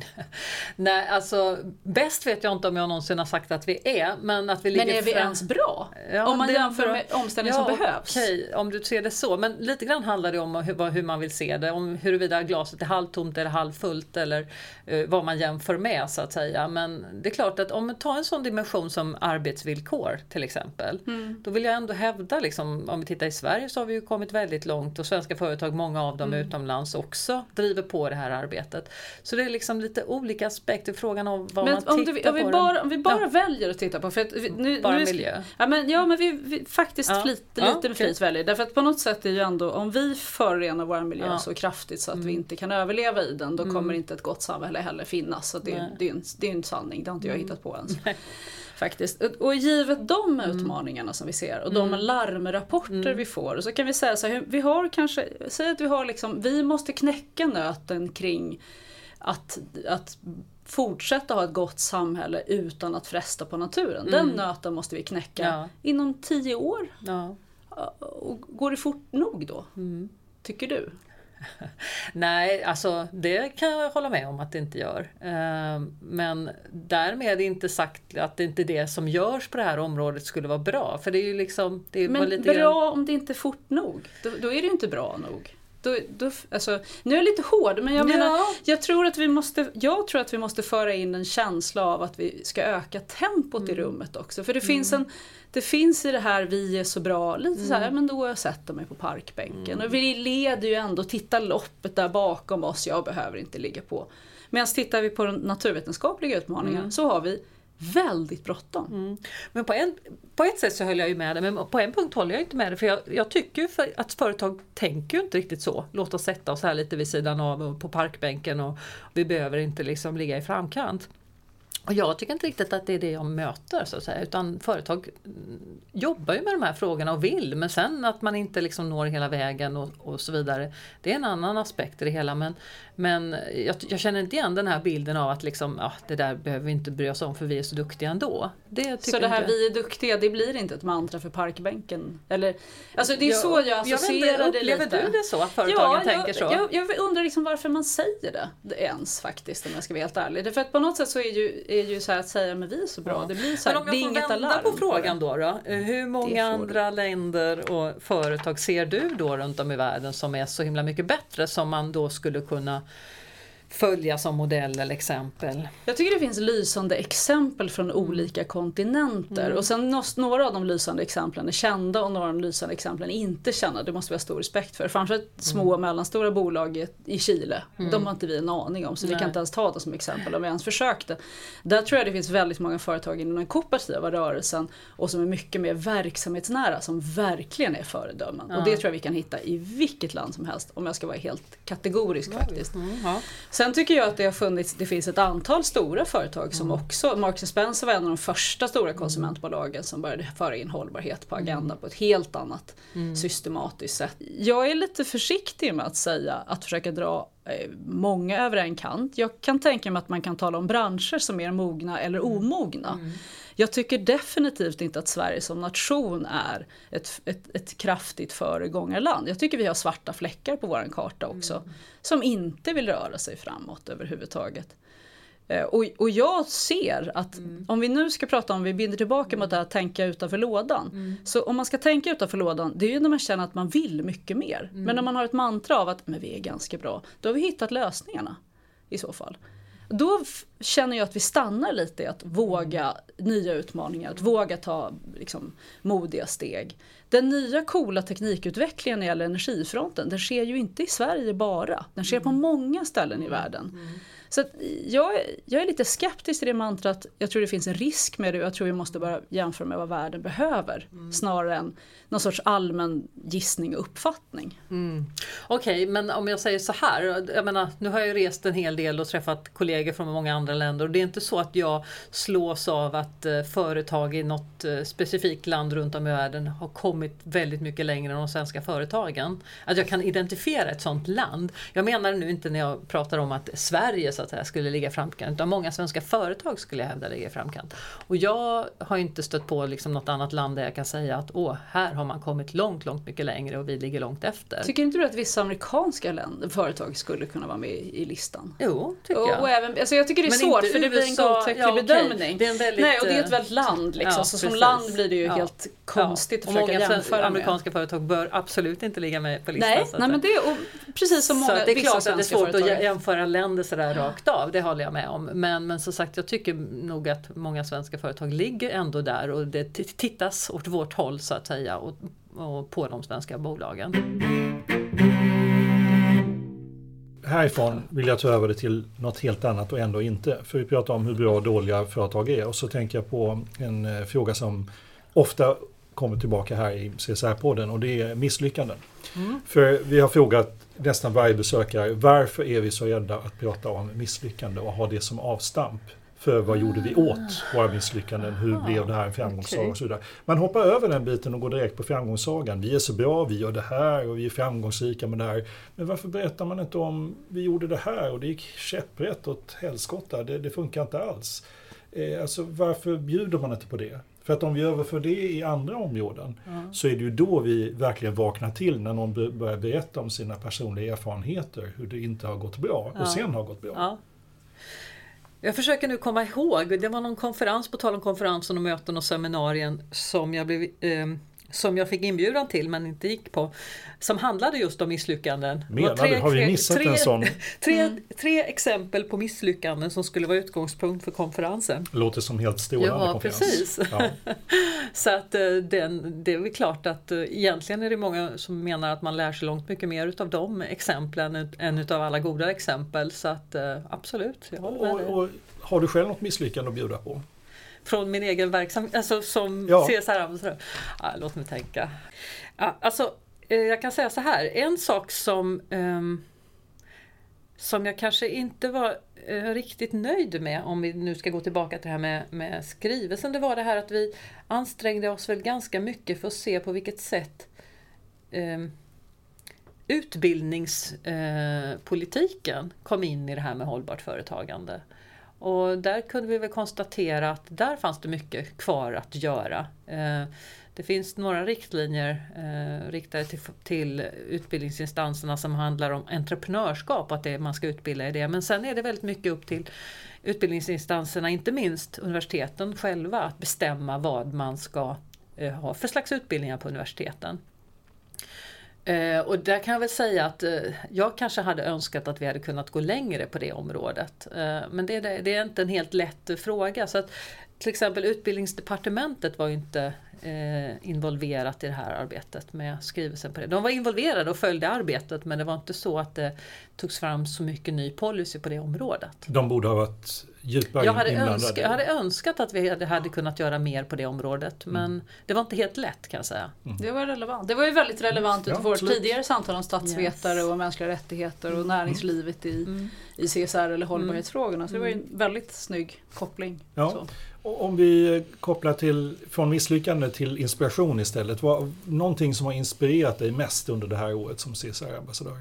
Nej, alltså bäst vet jag inte om jag någonsin har sagt att vi är, men att vi ligger Men är vi fram- ens bra? Ja, Om man jämför bra. med omställningen som behövs. Okej, om du ser det så. Men lite grann handlar det om hur, hur man vill se det. Om huruvida glaset är halvtomt eller halvfullt eller eh, vad man jämför med så att säga. Men det är klart att om man tar en sån dimension som arbetsvillkor till exempel. Mm. Då vill jag ändå hävda, liksom, om vi tittar i Sverige så har vi ju kommit väldigt långt och svenska företag, många av dem Mm. utomlands också, driver på det här arbetet. Så det är liksom lite olika aspekter, frågan om vad Men man om, tittar du, om, vi på. bara, den. om vi bara Ja. väljer att titta på, för att vi, nu, Bara nu är- miljö. Ja men, ja, men vi, vi faktiskt Ja. flit, Ja, lite med okej. flit väljer. Därför att på något sätt är ju ändå, om vi förorenar vår miljö Ja. så kraftigt så att Mm. vi inte kan överleva i den, då kommer inte ett gott samhälle heller finnas. Så det, Nej. det, är en, det är en sanning, det har inte jag Mm. hittat på ens. Faktiskt. Och- givet de Mm. utmaningarna som vi ser och de larmrapporter vi får så kan vi säga så här, vi har kanske, säg att vi har liksom, vi måste knäcka nöten kring att, att fortsätta ha ett gott samhälle utan att fresta på naturen. Den nöten måste vi knäcka Mm. Ja. inom tio år. Ja. Och går det fort nog då? Mm. Tycker du? Nej, alltså det kan jag hålla med om att det inte gör. Eh, Men därmed inte sagt att det inte är det som görs på det här området skulle vara bra. För det är ju liksom... Det är Men lite bra grann- om det inte är fort nog. Då, då är det ju inte bra nog. Då, då, alltså, nu är jag lite hård men jag menar, Ja. jag tror, att vi måste, jag tror att vi måste föra in en känsla av att vi ska öka tempot Mm. i rummet också. För det finns, en, det finns i det här vi är så bra, lite så Mm. här, men då har jag sätter mig på parkbänken. Och vi leder ju ändå, titta loppet där bakom oss, jag behöver inte ligga på. Medan tittar vi på den naturvetenskapliga utmaningen Mm. så har vi väldigt bråttom. Mm. Men på, en, på ett sätt så höll jag ju med dig, men på en punkt håller jag inte med dig. För jag, jag tycker ju för att företag tänker ju inte riktigt så. Låt oss sätta oss här lite vid sidan av och på parkbänken och vi behöver inte liksom ligga i framkant. Och jag tycker inte riktigt att det är det jag möter så att säga, utan företag mm, jobbar ju med de här frågorna och vill, men sen att man inte liksom når hela vägen och, och så vidare. Det är en annan aspekt i det hela, men, men jag, jag känner inte igen den här bilden av att liksom, ja, det där behöver vi inte bry oss om för vi är så duktiga ändå. Det Så det här inte. vi är duktiga, det blir inte ett mantra för parkbänken? Eller, alltså det är så jag vet inte, associerar det Upplever lite. du det så att företagen tänker jag, så? Jag, jag undrar liksom varför man säger det, ens faktiskt om jag ska vara helt ärlig. Därför att på något sätt så är ju, är ju så att säga men vi är så bra, det blir så här, Men om jag får inget vända alarm. på frågan då, då. eh, Hur många andra länder och företag ser du då runt om i världen som är så himla mycket bättre som man då skulle kunna följa som modell eller exempel? Jag tycker det finns lysande exempel från olika kontinenter. Mm. Och sen några av de lysande exemplen är kända och några av de lysande exemplen är inte kända. Det måste vi ha stor respekt för. Framförallt små Mm. och mellanstora bolag i- Chile. De har inte vi en aning om så vi Nej. kan inte ens ta det som exempel om vi ens försökte. Där tror jag det finns väldigt många företag inom den kooperativa rörelsen och som är mycket mer verksamhetsnära som verkligen är föredömen. Och det tror jag vi kan hitta i vilket land som helst om jag ska vara helt kategorisk faktiskt. Mm, ja. Sen tycker jag att det har funnits, det finns ett antal stora företag som Mm. också, Marks Spencer var en av de första stora konsumentbolagen som började föra in hållbarhet på agendan på ett helt annat Mm. systematiskt sätt. Jag är lite försiktig med att säga att försöka dra eh, många över en kant. Jag kan tänka mig att man kan tala om branscher som är mogna eller Mm. Jag tycker definitivt inte att Sverige som nation är ett, ett, ett kraftigt föregångarland. Jag tycker vi har svarta fläckar på vår karta också. Mm. Som inte vill röra sig framåt överhuvudtaget. Eh, och, och jag ser att mm. om vi nu ska prata om, vi binder tillbaka mot det här att tänka utanför lådan. Mm. Så om man ska tänka utanför lådan, det är ju när man känner att man vill mycket mer. Mm. Men när man har ett mantra av att men vi är ganska bra, då har vi hittat lösningarna i så fall. Då känner jag att vi stannar lite i att våga nya utmaningar, att våga ta liksom, modiga steg. Den nya coola teknikutvecklingen när det gäller energifronten, den sker ju inte i Sverige bara. Den sker på många ställen i världen. Så jag, jag är lite skeptisk till det mantrat. Jag tror det finns en risk med det och jag tror vi måste bara jämföra med vad världen behöver. Mm. Snarare än någon sorts allmän gissning och uppfattning. Mm. Okej, okay, men om jag säger så här. Jag menar, nu har jag rest en hel del och träffat kollegor från många andra länder och det är inte så att jag slås av att eh, företag i något eh, specifikt land runt om i världen har kommit väldigt mycket längre än de svenska företagen. Att jag kan identifiera ett sådant land. Jag menar nu inte när jag pratar om att Sverige så att säga skulle ligga i framkant utan många svenska företag skulle jag hävda ligger i framkant. Och jag har inte stött på liksom något annat land där jag kan säga att åh, här har man kommit långt, långt mycket längre och vi ligger långt efter. Tycker inte du att vissa amerikanska länder, företag skulle kunna vara med i listan? Jo, tycker jag. Och även, alltså jag tycker det är Men svårt för det blir en godtycklig ja, bedömning. Det är en väldigt, Nej, och det är ett väldigt land liksom. Ja, så som land blir det ju ja. helt konstigt ja. att försöka jämföra med. amerikanska företag bör absolut inte ligga med på listan. Nej, nej men det är precis som många, så det är klart att det är svårt företag. att jämföra länder sådär rakt av, det håller jag med om. Men, men som sagt, jag tycker nog att många svenska företag ligger ändå där och det tittas åt vårt håll så att säga och, och på de svenska bolagen. Härifrån vill jag ta över det till något helt annat och ändå inte. För vi pratar om hur bra och dåliga företag är och så tänker jag på en eh, fråga som ofta kommer tillbaka här i CSR-podden och det är misslyckanden. Mm. För vi har frågat nästan varje besökare varför är vi så rädda att prata om misslyckande och ha det som avstamp för vad gjorde vi åt våra misslyckanden? Hur ah, blev det här en framgångssaga? Okay. Och så vidare. Man hoppar över den biten och går direkt på framgångssagan. Vi är så bra, vi gör det här och vi är framgångsrika med det här. Men varför berättar man inte om vi gjorde det här och det gick käpprätt åt helskotta? Det, det funkar inte alls. Eh, alltså varför bjuder man inte på det? För att om vi överför det i andra områden mm. så är det ju då vi verkligen vaknar till när någon börjar berätta om sina personliga erfarenheter, hur det inte har gått bra och sen har gått bra. Ja. Jag försöker nu komma ihåg, det var någon konferens, på tal om konferensen och möten och seminarien som jag blev eh, som jag fick inbjudan till men inte gick på. Som handlade just om misslyckanden. Menar tre, du? Har vi missat tre, en sån? Tre, mm. tre exempel på misslyckanden som skulle vara utgångspunkt för konferensen. Låter som helt strålande ja, konferens. Precis. Ja. Så att eh, den, det är väl klart att eh, egentligen är det många som menar att man lär sig långt mycket mer utav de exemplen än utav alla goda exempel. Så att eh, absolut, jag håller med och, och, Har du själv något misslyckande att bjuda på? Från min egen verksamhet, alltså som ja. CSR-ambassadör. Ja, låt mig tänka. Ja, alltså, eh, jag kan säga så här, en sak som um, som jag kanske inte var uh, riktigt nöjd med, om vi nu ska gå tillbaka till det här med, med skrivelsen, det var det här att vi ansträngde oss väl ganska mycket för att se på vilket sätt um, utbildningspolitiken uh, kom in i det här med hållbart företagande. Och där kunde vi väl konstatera att där fanns det mycket kvar att göra. Eh, det finns några riktlinjer eh, riktade till, till utbildningsinstanserna som handlar om entreprenörskap, att det, man ska utbilda i det. Men sen är det väldigt mycket upp till utbildningsinstanserna, inte minst universiteten själva, att bestämma vad man ska eh, ha för slags utbildningar på universiteten. Eh, och där kan jag väl säga att eh, jag kanske hade önskat att vi hade kunnat gå längre på det området. Eh, men det, det, det, är inte en helt lätt fråga. Så att, till exempel utbildningsdepartementet var ju inte eh, involverat i det här arbetet med skrivelsen på det. De var involverade och följde arbetet men det var inte så att det togs fram så mycket ny policy på det området. De borde ha varit djupare jag hade, önska, jag hade önskat att vi hade, hade, kunnat göra mer på det området men mm. det var inte helt lätt kan jag säga. Mm. Det var relevant. Det var ju väldigt relevant utifrån ja, vårt tidigare samtal om statsvetare yes. och mänskliga rättigheter och mm. näringslivet i, mm. i CSR eller hållbarhetsfrågorna. Så det var ju en mm. väldigt snygg koppling. Ja. Så. Om vi kopplar till, från misslyckande till inspiration istället. Vad, någonting som har inspirerat dig mest under det här året som CSR-ambassadör?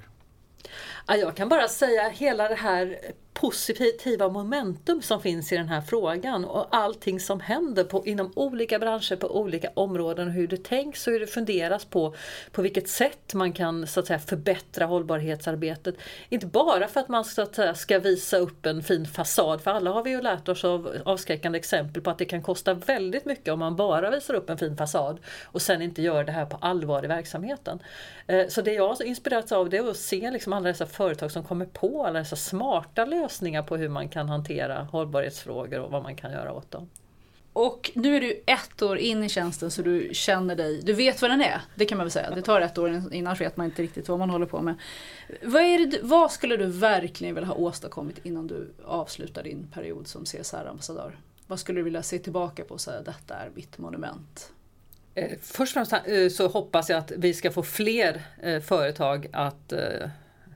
Ja, jag kan bara säga hela det här positiva momentum som finns i den här frågan och allting som händer på, inom olika branscher på olika områden, hur det tänks och hur det funderas på på vilket sätt man kan så att säga, förbättra hållbarhetsarbetet. Inte bara för att man så att säga, ska visa upp en fin fasad, för alla har vi ju lärt oss av avskräckande exempel på att det kan kosta väldigt mycket om man bara visar upp en fin fasad och sen inte gör det här på allvar i verksamheten. Eh, så det jag har inspirerats av det är att se liksom alla dessa företag som kommer på alla dessa smarta lösningar på hur man kan hantera hållbarhetsfrågor och vad man kan göra åt dem. Och nu är du ett år in i tjänsten så du känner dig, du vet vad den är. Det kan man väl säga. Det tar ett år innan vet man inte riktigt vad man håller på med. Vad, det, vad skulle du verkligen vilja ha åstadkommit innan du avslutar din period som CSR-ambassadör? Vad skulle du vilja se tillbaka på och säga detta är mitt monument? Eh, först och främst eh, så hoppas jag att vi ska få fler eh, företag att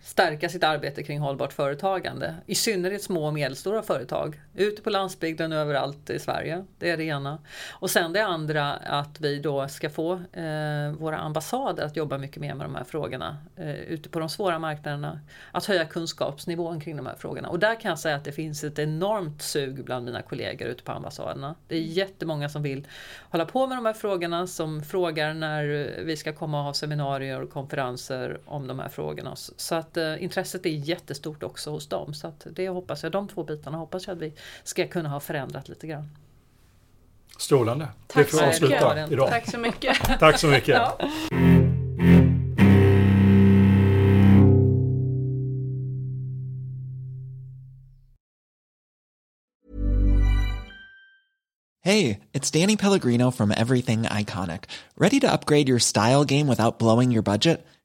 stärka sitt arbete kring hållbart företagande. I synnerhet små och medelstora företag. Ute på landsbygden och överallt i Sverige. Det är det ena. Och sen det andra att vi då ska få eh, våra ambassader att jobba mycket mer med de här frågorna. Eh, ute på de svåra marknaderna. Att höja kunskapsnivån kring de här frågorna. Och där kan jag säga att det finns ett enormt sug bland mina kollegor ute på ambassaderna. Det är jättemånga som vill hålla på med de här frågorna. Som frågar när vi ska komma och ha seminarier och konferenser om de här frågorna. Så att eh, intresset är jättestort också hos dem. Så att det hoppas jag, de två bitarna hoppas jag att vi ska kunna ha förändrat lite grann. Strålande. Tack det får avsluta idag. Tack så mycket. Tack så mycket. ja. Hey, it's Danny Pellegrino from Everything Iconic. Ready to upgrade your style game without blowing your budget?